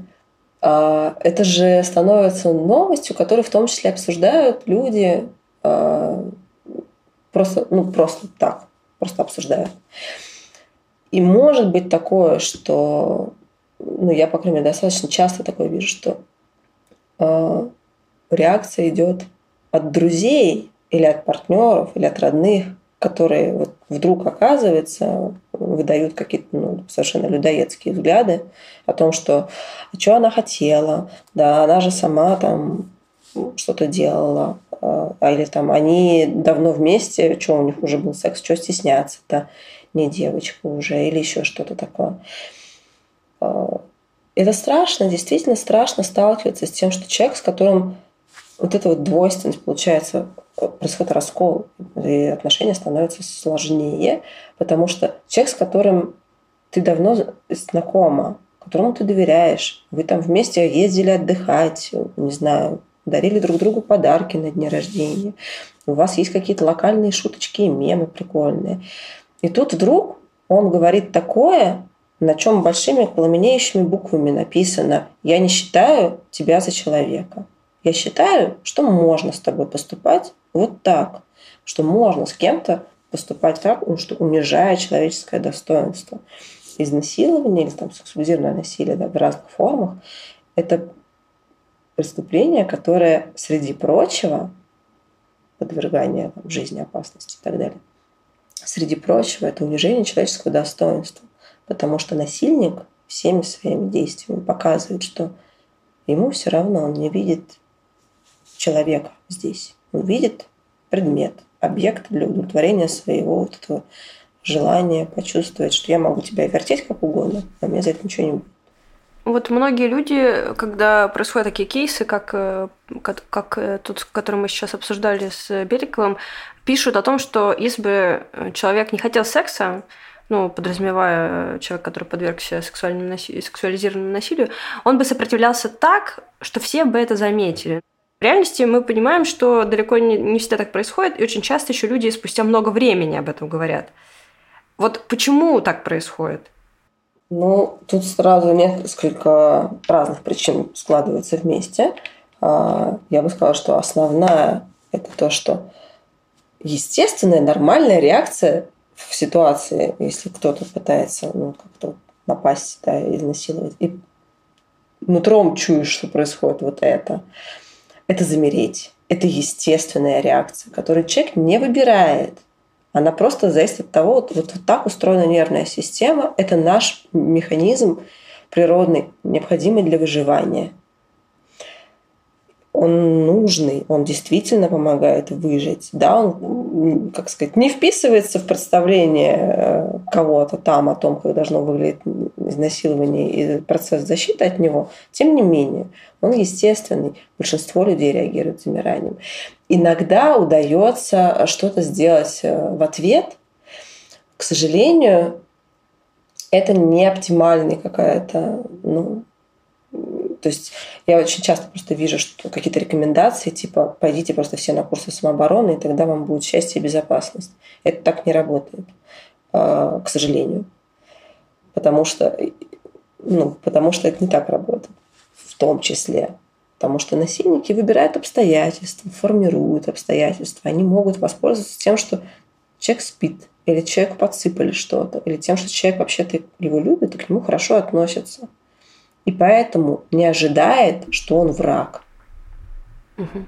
Speaker 2: А, это же становится новостью, которую в том числе обсуждают люди, Э, просто, ну, просто так, просто обсуждают. И может быть такое, что, ну, я, по крайней мере, достаточно часто такое вижу, что э, реакция идет от друзей или от партнеров, или от родных, которые вот вдруг, оказывается, выдают какие-то ну, совершенно людоедские взгляды о том, что а что она хотела, да, она же сама там что-то делала, а или там они давно вместе, что у них уже был секс, что стесняться-то, не девочка уже, или еще что-то такое. А, это страшно, действительно страшно сталкиваться с тем, что человек, с которым вот эта вот двойственность, получается, происходит раскол, и отношения становятся сложнее, потому что человек, с которым ты давно знакома, которому ты доверяешь, вы там вместе ездили отдыхать, не знаю, дарили друг другу подарки на дни рождения, у вас есть какие-то локальные шуточки и мемы прикольные. И тут вдруг он говорит такое, на чем большими пламенеющими буквами написано «Я не считаю тебя за человека». Я считаю, что можно с тобой поступать вот так, что можно с кем-то поступать так, ну, что унижая человеческое достоинство. Изнасилование или там сексуализированное насилие да, в разных формах – это преступление, которое, среди прочего, подвергание там, жизни опасности и так далее, среди прочего, это унижение человеческого достоинства. Потому что насильник всеми своими действиями показывает, что ему все равно, он не видит человека здесь. Он видит предмет, объект для удовлетворения своего вот этого желания почувствовать, что я могу тебя вертеть как угодно, а мне за это ничего не будет.
Speaker 1: Вот многие люди, когда происходят такие кейсы, как, э, как, как э, тот, который мы сейчас обсуждали с Береговым, пишут о том, что если бы человек не хотел секса, ну, подразумевая человек, который подвергся сексуальному насилию, сексуализированному насилию, он бы сопротивлялся так, что все бы это заметили. В реальности мы понимаем, что далеко не, не всегда так происходит, и очень часто еще люди спустя много времени об этом говорят. Вот почему так происходит?
Speaker 2: Ну, тут сразу несколько разных причин складываются вместе. А, я бы сказала, что основная – это то, что естественная, нормальная реакция в ситуации, если кто-то пытается ну, как-то напасть, да, изнасиловать, и нутром чуешь, что происходит вот это, это замереть. Это естественная реакция, которую человек не выбирает. Она просто зависит от того, вот, вот так устроена нервная система. Это наш механизм природный, необходимый для выживания. Он нужный, он действительно помогает выжить. Да, он, как сказать, не вписывается в представление э, кого-то там о том, как должно выглядеть изнасилование и процесс защиты от него. Тем не менее, он естественный. Большинство людей реагирует замиранием. Иногда удается что-то сделать э, в ответ. К сожалению, это не оптимальный какая-то, ну, то есть я очень часто просто вижу, что какие-то рекомендации, типа, пойдите просто все на курсы самообороны, и тогда вам будет счастье и безопасность. Это так не работает, э, к сожалению. Потому что, ну, потому что это не так работает в том числе. Потому что насильники выбирают обстоятельства, формируют обстоятельства. Они могут воспользоваться тем, что человек спит, или человеку подсыпали что-то, или тем, что человек вообще-то его любит и к нему хорошо относится. И поэтому не ожидает, что он враг. Угу.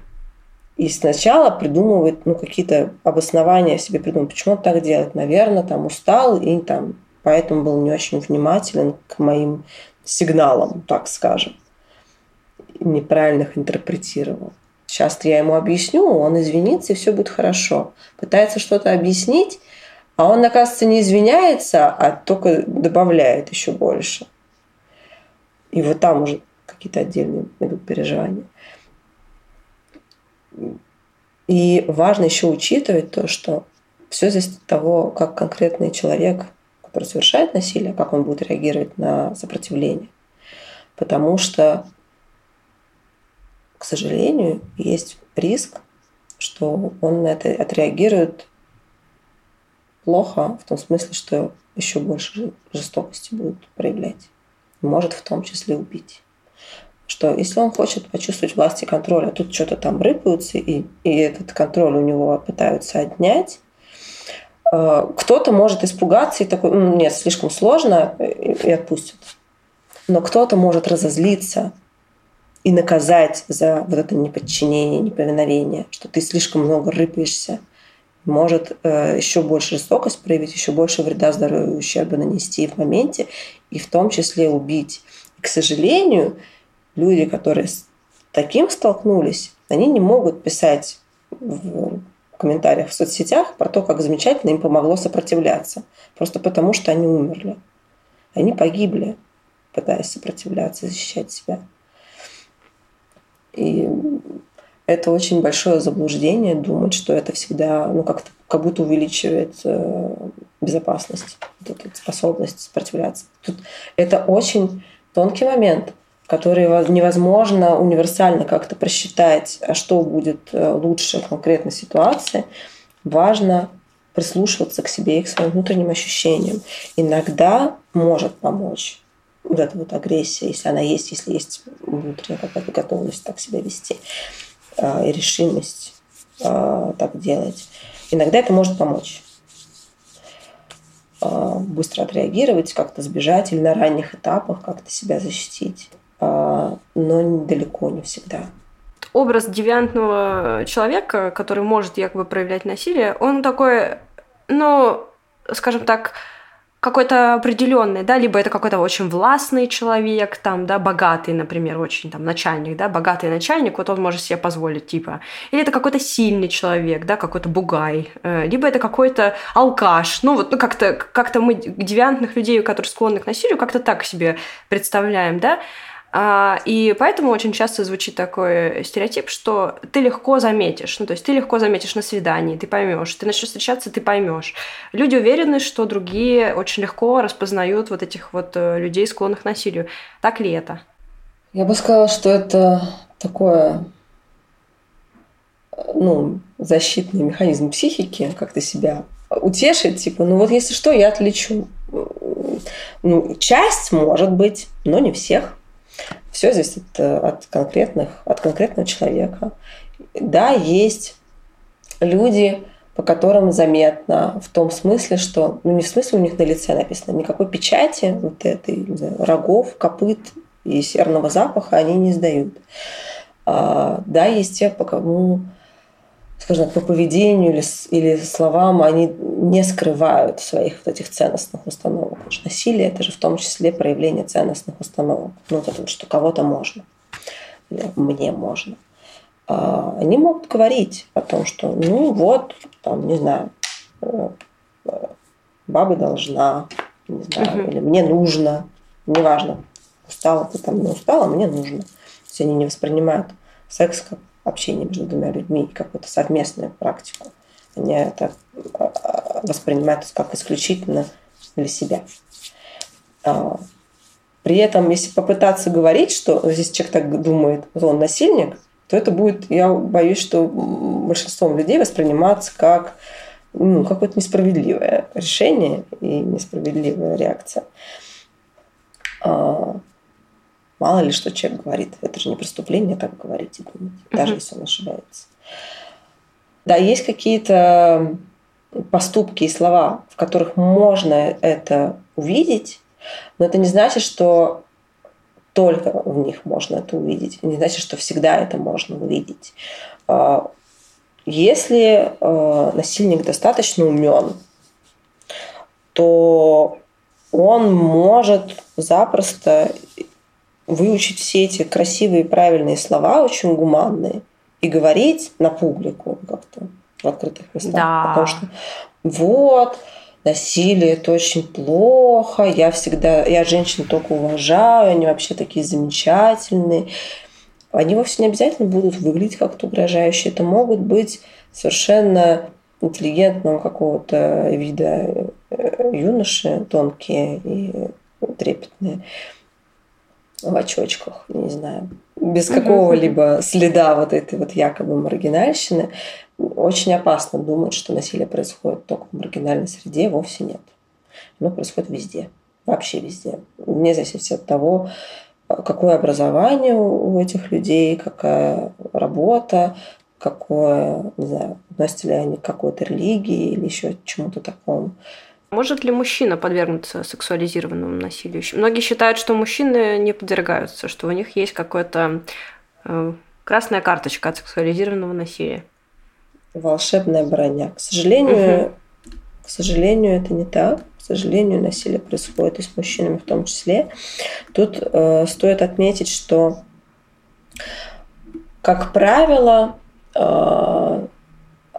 Speaker 2: И сначала придумывает ну, какие-то обоснования себе придумывает, почему он так делает. Наверное, там устал и там поэтому был не очень внимателен к моим сигналам, так скажем неправильно их интерпретировал. Сейчас я ему объясню, он извинится, и все будет хорошо. Пытается что-то объяснить, а он, оказывается, не извиняется, а только добавляет еще больше. И вот там уже какие-то отдельные идут переживания. И важно еще учитывать то, что все зависит от того, как конкретный человек, который совершает насилие, как он будет реагировать на сопротивление. Потому что к сожалению, есть риск, что он на это отреагирует плохо, в том смысле, что еще больше жестокости будет проявлять. Может в том числе убить. Что если он хочет почувствовать власть и контроль, а тут что-то там рыпаются, и, и этот контроль у него пытаются отнять, э, кто-то может испугаться и такой, нет, слишком сложно, и, и отпустит. Но кто-то может разозлиться и наказать за вот это неподчинение, неповиновение, что ты слишком много рыпаешься, может э, еще больше жестокость проявить, еще больше вреда здоровью ущерба нанести в моменте, и в том числе убить. И, к сожалению, люди, которые с таким столкнулись, они не могут писать в комментариях в соцсетях про то, как замечательно им помогло сопротивляться. Просто потому, что они умерли. Они погибли, пытаясь сопротивляться, защищать себя. И это очень большое заблуждение думать, что это всегда, ну, как-то как будто увеличивает э, безопасность, вот эту способность сопротивляться. Тут это очень тонкий момент, который невозможно универсально как-то просчитать, а что будет э, лучше в конкретной ситуации. Важно прислушиваться к себе и к своим внутренним ощущениям. Иногда может помочь вот эта вот агрессия, если она есть, если есть внутренняя какая-то готовность так себя вести и решимость а, так делать. Иногда это может помочь а, быстро отреагировать, как-то сбежать или на ранних этапах как-то себя защитить, но далеко не всегда.
Speaker 1: Образ девиантного человека, который может якобы проявлять насилие, он такой, ну, скажем так, какой-то определенный, да, либо это какой-то очень властный человек, там, да, богатый, например, очень там начальник, да, богатый начальник, вот он может себе позволить, типа, или это какой-то сильный человек, да, какой-то бугай, э, либо это какой-то алкаш, ну вот, ну как-то, как-то мы девиантных людей, которые склонны к насилию, как-то так себе представляем, да, и поэтому очень часто звучит такой стереотип, что ты легко заметишь. Ну, то есть ты легко заметишь на свидании, ты поймешь. Ты начнешь встречаться, ты поймешь. Люди уверены, что другие очень легко распознают вот этих вот э, людей, склонных к насилию. Так ли это?
Speaker 2: Я бы сказала, что это такое ну, защитный механизм психики, как-то себя утешить, типа, ну вот если что, я отличу. Ну, часть может быть, но не всех. Все зависит э, от конкретных, от конкретного человека. Да, есть люди, по которым заметно в том смысле, что, ну не в смысле у них на лице написано, никакой печати вот этой, знаю, рогов, копыт и серного запаха они не сдают. А, да, есть те, по кому скажем так, по поведению или, или словам они не скрывают своих вот этих ценностных установок. Потому что насилие – это же в том числе проявление ценностных установок. Ну, вот это вот, что кого-то можно. Или мне можно. А они могут говорить о том, что, ну, вот, там, не знаю, э, баба должна, не знаю, угу. или мне нужно, неважно, устала ты там, не устала, мне нужно. То есть они не воспринимают секс как общение между двумя людьми, какую-то совместную практику. Они это а, а, воспринимают как исключительно для себя. А, при этом, если попытаться говорить, что здесь человек так думает, он насильник, то это будет, я боюсь, что большинством людей восприниматься как ну, какое-то несправедливое решение и несправедливая реакция. Мало ли, что человек говорит. Это же не преступление так говорить и думать, даже если он ошибается. Да, есть какие-то поступки и слова, в которых можно это увидеть, но это не значит, что только в них можно это увидеть. Не значит, что всегда это можно увидеть. А, если а, насильник достаточно умен, то он может запросто выучить все эти красивые правильные слова, очень гуманные, и говорить на публику как-то в открытых местах. Да. Потому что вот, насилие это очень плохо, я всегда, я женщин только уважаю, они вообще такие замечательные. Они вовсе не обязательно будут выглядеть как-то угрожающе. Это могут быть совершенно интеллигентного какого-то вида э, юноши, тонкие и трепетные в очочках, не знаю, без какого-либо следа вот этой вот якобы маргинальщины, очень опасно думать, что насилие происходит только в маргинальной среде, вовсе нет. Оно происходит везде, вообще везде, вне зависимости от того, какое образование у этих людей, какая работа, какое, не знаю, относятся ли они к какой-то религии или еще чему-то такому.
Speaker 1: Может ли мужчина подвергнуться сексуализированному насилию? Многие считают, что мужчины не подвергаются, что у них есть какая-то э, красная карточка от сексуализированного насилия.
Speaker 2: Волшебная броня. К сожалению, угу. к сожалению, это не так. К сожалению, насилие происходит и с мужчинами в том числе. Тут э, стоит отметить, что, как правило, э,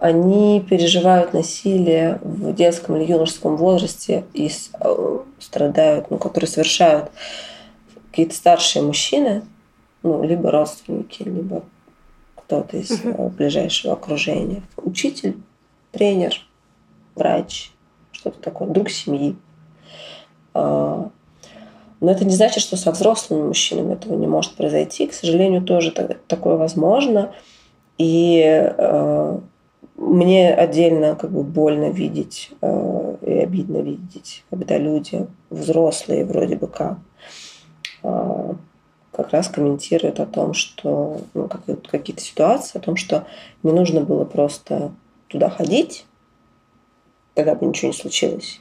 Speaker 2: они переживают насилие в детском или юношеском возрасте и э, страдают, ну, которые совершают какие-то старшие мужчины, ну, либо родственники, либо кто-то из угу. ближайшего окружения. Учитель, тренер, врач, что-то такое, друг семьи. А, но это не значит, что со взрослыми мужчинами этого не может произойти. К сожалению, тоже такое возможно. И э, мне отдельно как бы больно видеть э, и обидно видеть, когда люди взрослые вроде бы как э, как раз комментируют о том, что ну, как, какие-то ситуации, о том, что не нужно было просто туда ходить, тогда бы ничего не случилось.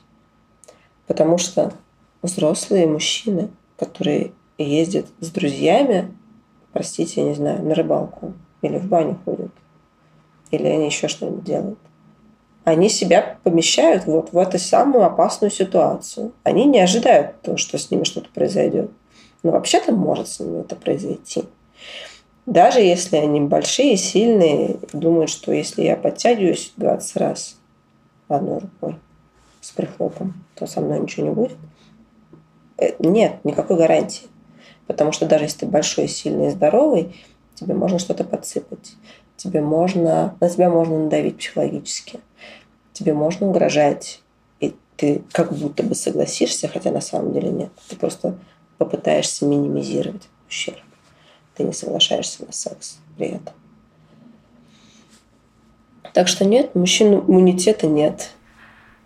Speaker 2: Потому что взрослые мужчины, которые ездят с друзьями, простите, я не знаю, на рыбалку или в баню ходят, или они еще что-нибудь делают. они себя помещают вот в эту самую опасную ситуацию. Они не ожидают того, что с ними что-то произойдет. Но вообще-то может с ними это произойти. Даже если они большие, сильные, думают, что если я подтягиваюсь 20 раз одной рукой с прихлопом, то со мной ничего не будет. Э, нет, никакой гарантии. Потому что даже если ты большой, сильный и здоровый, тебе можно что-то подсыпать. Тебе можно, на тебя можно надавить психологически тебе можно угрожать, и ты как будто бы согласишься, хотя на самом деле нет. Ты просто попытаешься минимизировать ущерб. Ты не соглашаешься на секс при этом. Так что нет, мужчин иммунитета нет.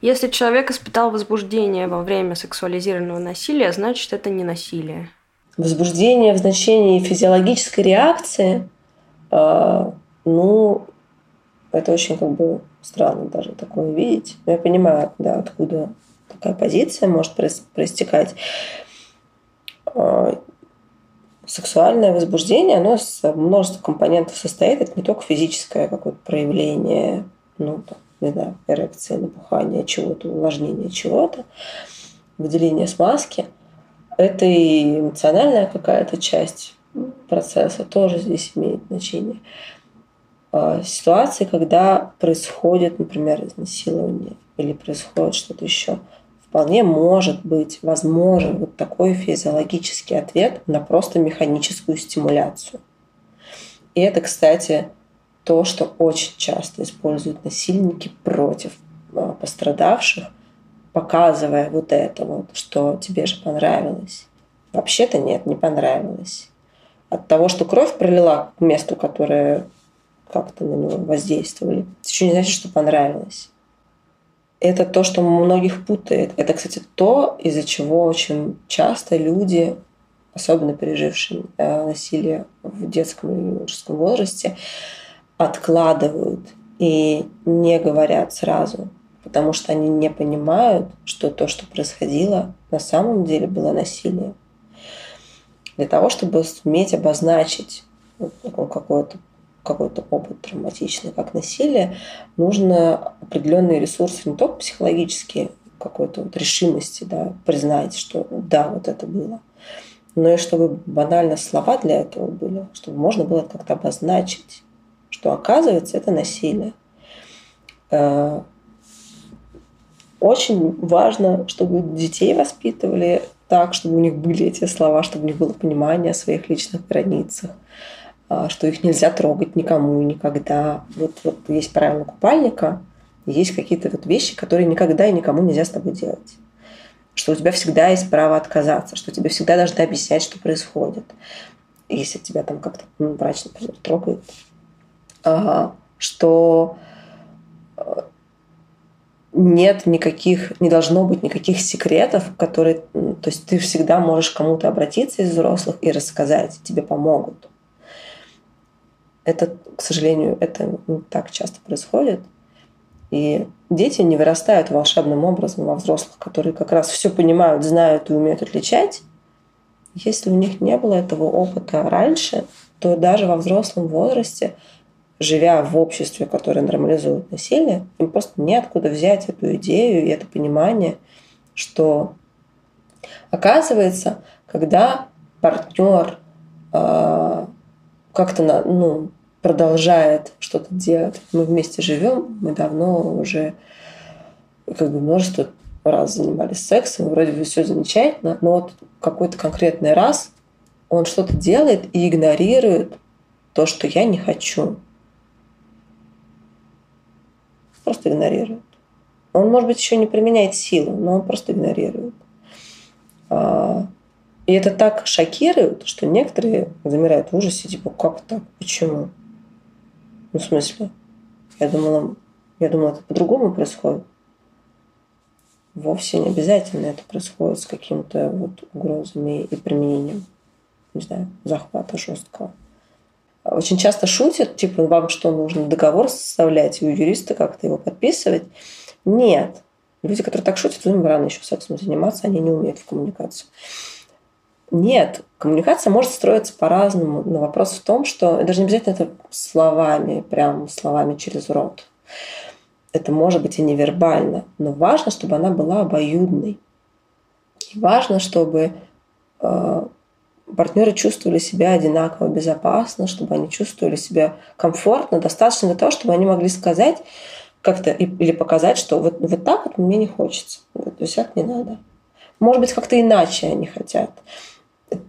Speaker 1: Если человек испытал возбуждение во время сексуализированного насилия, значит, это не насилие.
Speaker 2: Возбуждение в значении физиологической реакции, э, ну, это очень как бы странно даже такое видеть. Я понимаю, да, откуда такая позиция может проистекать. А, сексуальное возбуждение, оно с множества компонентов состоит. Это не только физическое какое-то проявление, ну, там, не знаю, эрекция, напухание чего-то, увлажнение чего-то, выделение смазки. Это и эмоциональная какая-то часть процесса тоже здесь имеет значение. А, ситуации, когда происходит, например, изнасилование или происходит что-то еще, вполне может быть возможен вот такой физиологический ответ на просто механическую стимуляцию. И это, кстати, то, что очень часто используют насильники против а, пострадавших, показывая вот это вот, что тебе же понравилось. Вообще-то нет, не понравилось. От того, что кровь пролила к месту, которое как-то на него воздействовали. Это еще не значит, что понравилось. Это то, что многих путает. Это, кстати, то, из-за чего очень часто люди, особенно пережившие э, насилие в детском и юношеском возрасте, откладывают и не говорят сразу, потому что они не понимают, что то, что происходило, на самом деле было насилие. Для того, чтобы суметь обозначить какое-то какой-то опыт травматичный, как насилие, нужно определенные ресурсы, не только психологические, какой-то вот решимости, да, признать, что да, вот это было, но и чтобы банально слова для этого были, чтобы можно было как-то обозначить, что оказывается это насилие. Э, очень важно, чтобы детей воспитывали так, чтобы у них были эти слова, чтобы у них было понимание о своих личных границах, что их нельзя трогать никому и никогда. Вот, вот есть правило купальника, есть какие-то вот вещи, которые никогда и никому нельзя с тобой делать. Что у тебя всегда есть право отказаться, что тебе всегда должны объяснять, что происходит. Если тебя там как-то ну, врач, например, трогает. А, что э, нет никаких, не должно быть никаких секретов, которые, то есть ты всегда можешь кому-то обратиться из взрослых и рассказать, тебе помогут. Это, к сожалению, это не так часто происходит. И дети не вырастают волшебным образом во взрослых, которые как раз все понимают, знают и умеют отличать. Если у них не было этого опыта раньше, то даже во взрослом возрасте, живя в обществе, которое нормализует насилие, им просто неоткуда взять эту идею и это понимание, что оказывается, когда партнер э, как-то на, ну, продолжает что-то делать. Мы вместе живем, мы давно уже как бы множество раз занимались сексом, вроде бы все замечательно, но вот какой-то конкретный раз он что-то делает и игнорирует то, что я не хочу. Просто игнорирует. Он, может быть, еще не применяет силу, но он просто игнорирует. А, и это так шокирует, что некоторые замирают в ужасе, типа, как так, почему? Ну, в смысле? Я думала, я думала, это по-другому происходит. Вовсе не обязательно это происходит с какими-то вот угрозами и применением, не знаю, захвата жесткого. Очень часто шутят, типа, вам что, нужно договор составлять и у юриста как-то его подписывать? Нет. Люди, которые так шутят, им рано еще сексом заниматься, они не умеют в коммуникацию. Нет, коммуникация может строиться по-разному, но вопрос в том, что даже не обязательно это словами, прям словами через рот. это может быть и невербально, но важно, чтобы она была обоюдной. И важно, чтобы э, партнеры чувствовали себя одинаково безопасно, чтобы они чувствовали себя комфортно, достаточно для того, чтобы они могли сказать как-то или показать, что вот, вот так вот мне не хочется, вот, есть так не надо. Может быть, как-то иначе они хотят.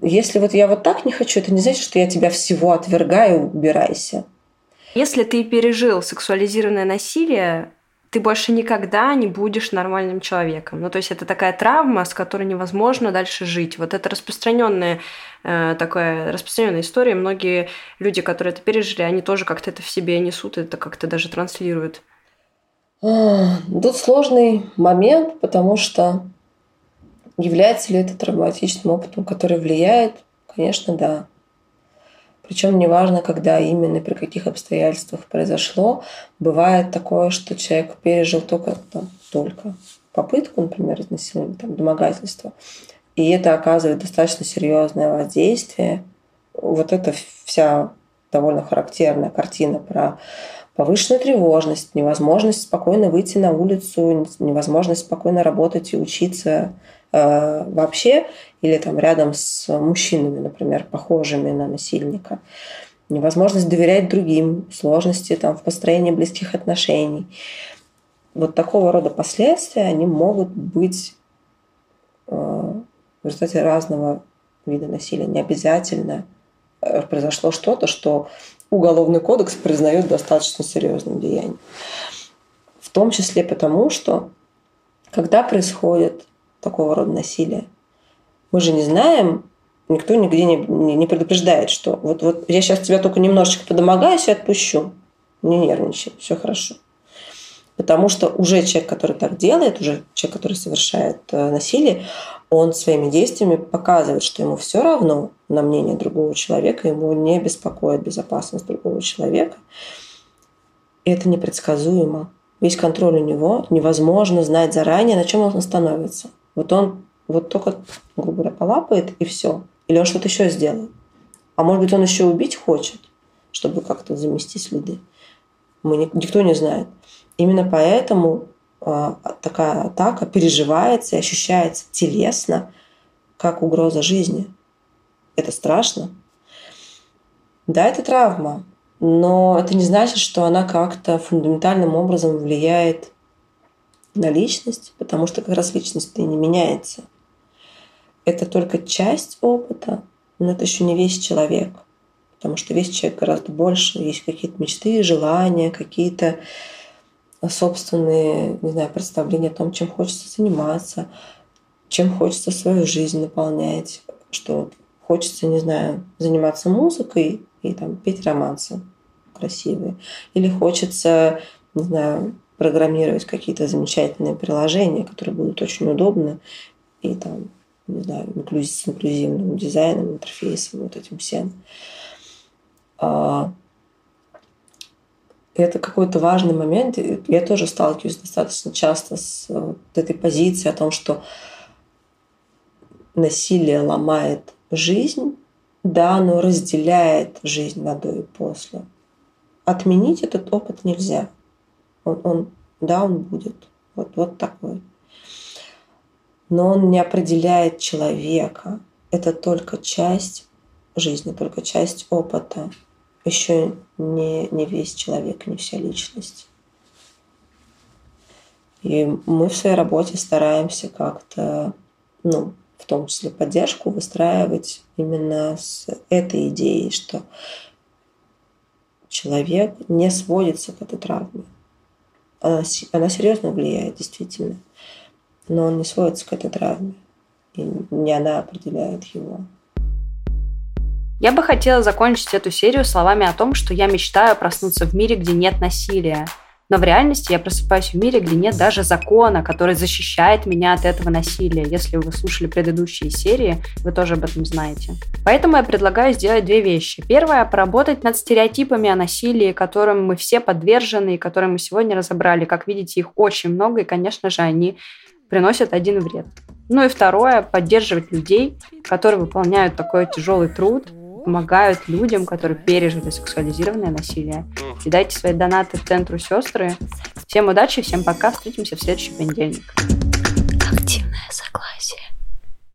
Speaker 2: Если вот я вот так не хочу, это не значит, что я тебя всего отвергаю, убирайся.
Speaker 1: Если ты пережил сексуализированное насилие, ты больше никогда не будешь нормальным человеком. Ну, то есть это такая травма, с которой невозможно дальше жить. Вот это распространенная э, такая распространенная история. Многие люди, которые это пережили, они тоже как-то это в себе несут, это как-то даже транслируют.
Speaker 2: Тут сложный момент, потому что является ли это травматичным опытом, который влияет? Конечно, да. Причем неважно, когда именно, при каких обстоятельствах произошло. Бывает такое, что человек пережил только, там, только попытку, например, изнасилования, там, домогательства, и это оказывает достаточно серьезное воздействие. Вот это вся довольно характерная картина про повышенную тревожность, невозможность спокойно выйти на улицу, невозможность спокойно работать и учиться вообще, или там рядом с мужчинами, например, похожими на насильника. Невозможность доверять другим, сложности там, в построении близких отношений. Вот такого рода последствия, они могут быть э, в результате разного вида насилия. Не обязательно э, произошло что-то, что Уголовный кодекс признает достаточно серьезным деянием. В том числе потому, что когда происходит такого рода насилие, мы же не знаем, никто нигде не, не предупреждает, что вот, вот я сейчас тебя только немножечко подомогаюсь и отпущу. Не нервничай, все хорошо. Потому что уже человек, который так делает, уже человек, который совершает э, насилие, он своими действиями показывает, что ему все равно на мнение другого человека, ему не беспокоит безопасность другого человека. И это непредсказуемо. Весь контроль у него, невозможно знать заранее, на чем он остановится. Вот он вот только, грубо говоря, полапает и все. Или он что-то еще сделает. А может быть, он еще убить хочет, чтобы как-то замести следы. Мы, никто не знает. Именно поэтому а, такая атака переживается и ощущается телесно, как угроза жизни. Это страшно. Да, это травма, но это не значит, что она как-то фундаментальным образом влияет на личность, потому что как раз личность-то и не меняется. Это только часть опыта, но это еще не весь человек. Потому что весь человек гораздо больше. Есть какие-то мечты, желания, какие-то собственные, не знаю, представления о том, чем хочется заниматься, чем хочется свою жизнь наполнять, что хочется, не знаю, заниматься музыкой и там петь романсы красивые, или хочется, не знаю, программировать какие-то замечательные приложения, которые будут очень удобны и там, не знаю, с инклюзивным дизайном, интерфейсом, вот этим всем. А, это какой-то важный момент. Я тоже сталкиваюсь достаточно часто с вот этой позицией о том, что насилие ломает жизнь, да, оно разделяет жизнь на до и после. Отменить этот опыт нельзя. Он, он да, он будет. Вот, вот такой. Но он не определяет человека. Это только часть жизни, только часть опыта еще не, не весь человек, не вся личность. И мы в своей работе стараемся как-то, ну, в том числе поддержку выстраивать именно с этой идеей, что человек не сводится к этой травме. Она, она серьезно влияет, действительно, но он не сводится к этой травме, и не она определяет его.
Speaker 1: Я бы хотела закончить эту серию словами о том, что я мечтаю проснуться в мире, где нет насилия. Но в реальности я просыпаюсь в мире, где нет даже закона, который защищает меня от этого насилия. Если вы слушали предыдущие серии, вы тоже об этом знаете. Поэтому я предлагаю сделать две вещи. Первое – поработать над стереотипами о насилии, которым мы все подвержены и которые мы сегодня разобрали. Как видите, их очень много, и, конечно же, они приносят один вред. Ну и второе – поддерживать людей, которые выполняют такой тяжелый труд,
Speaker 3: помогают людям, которые пережили сексуализированное насилие. И дайте свои донаты в центру сестры. Всем удачи, всем пока, встретимся в следующий понедельник. Актив.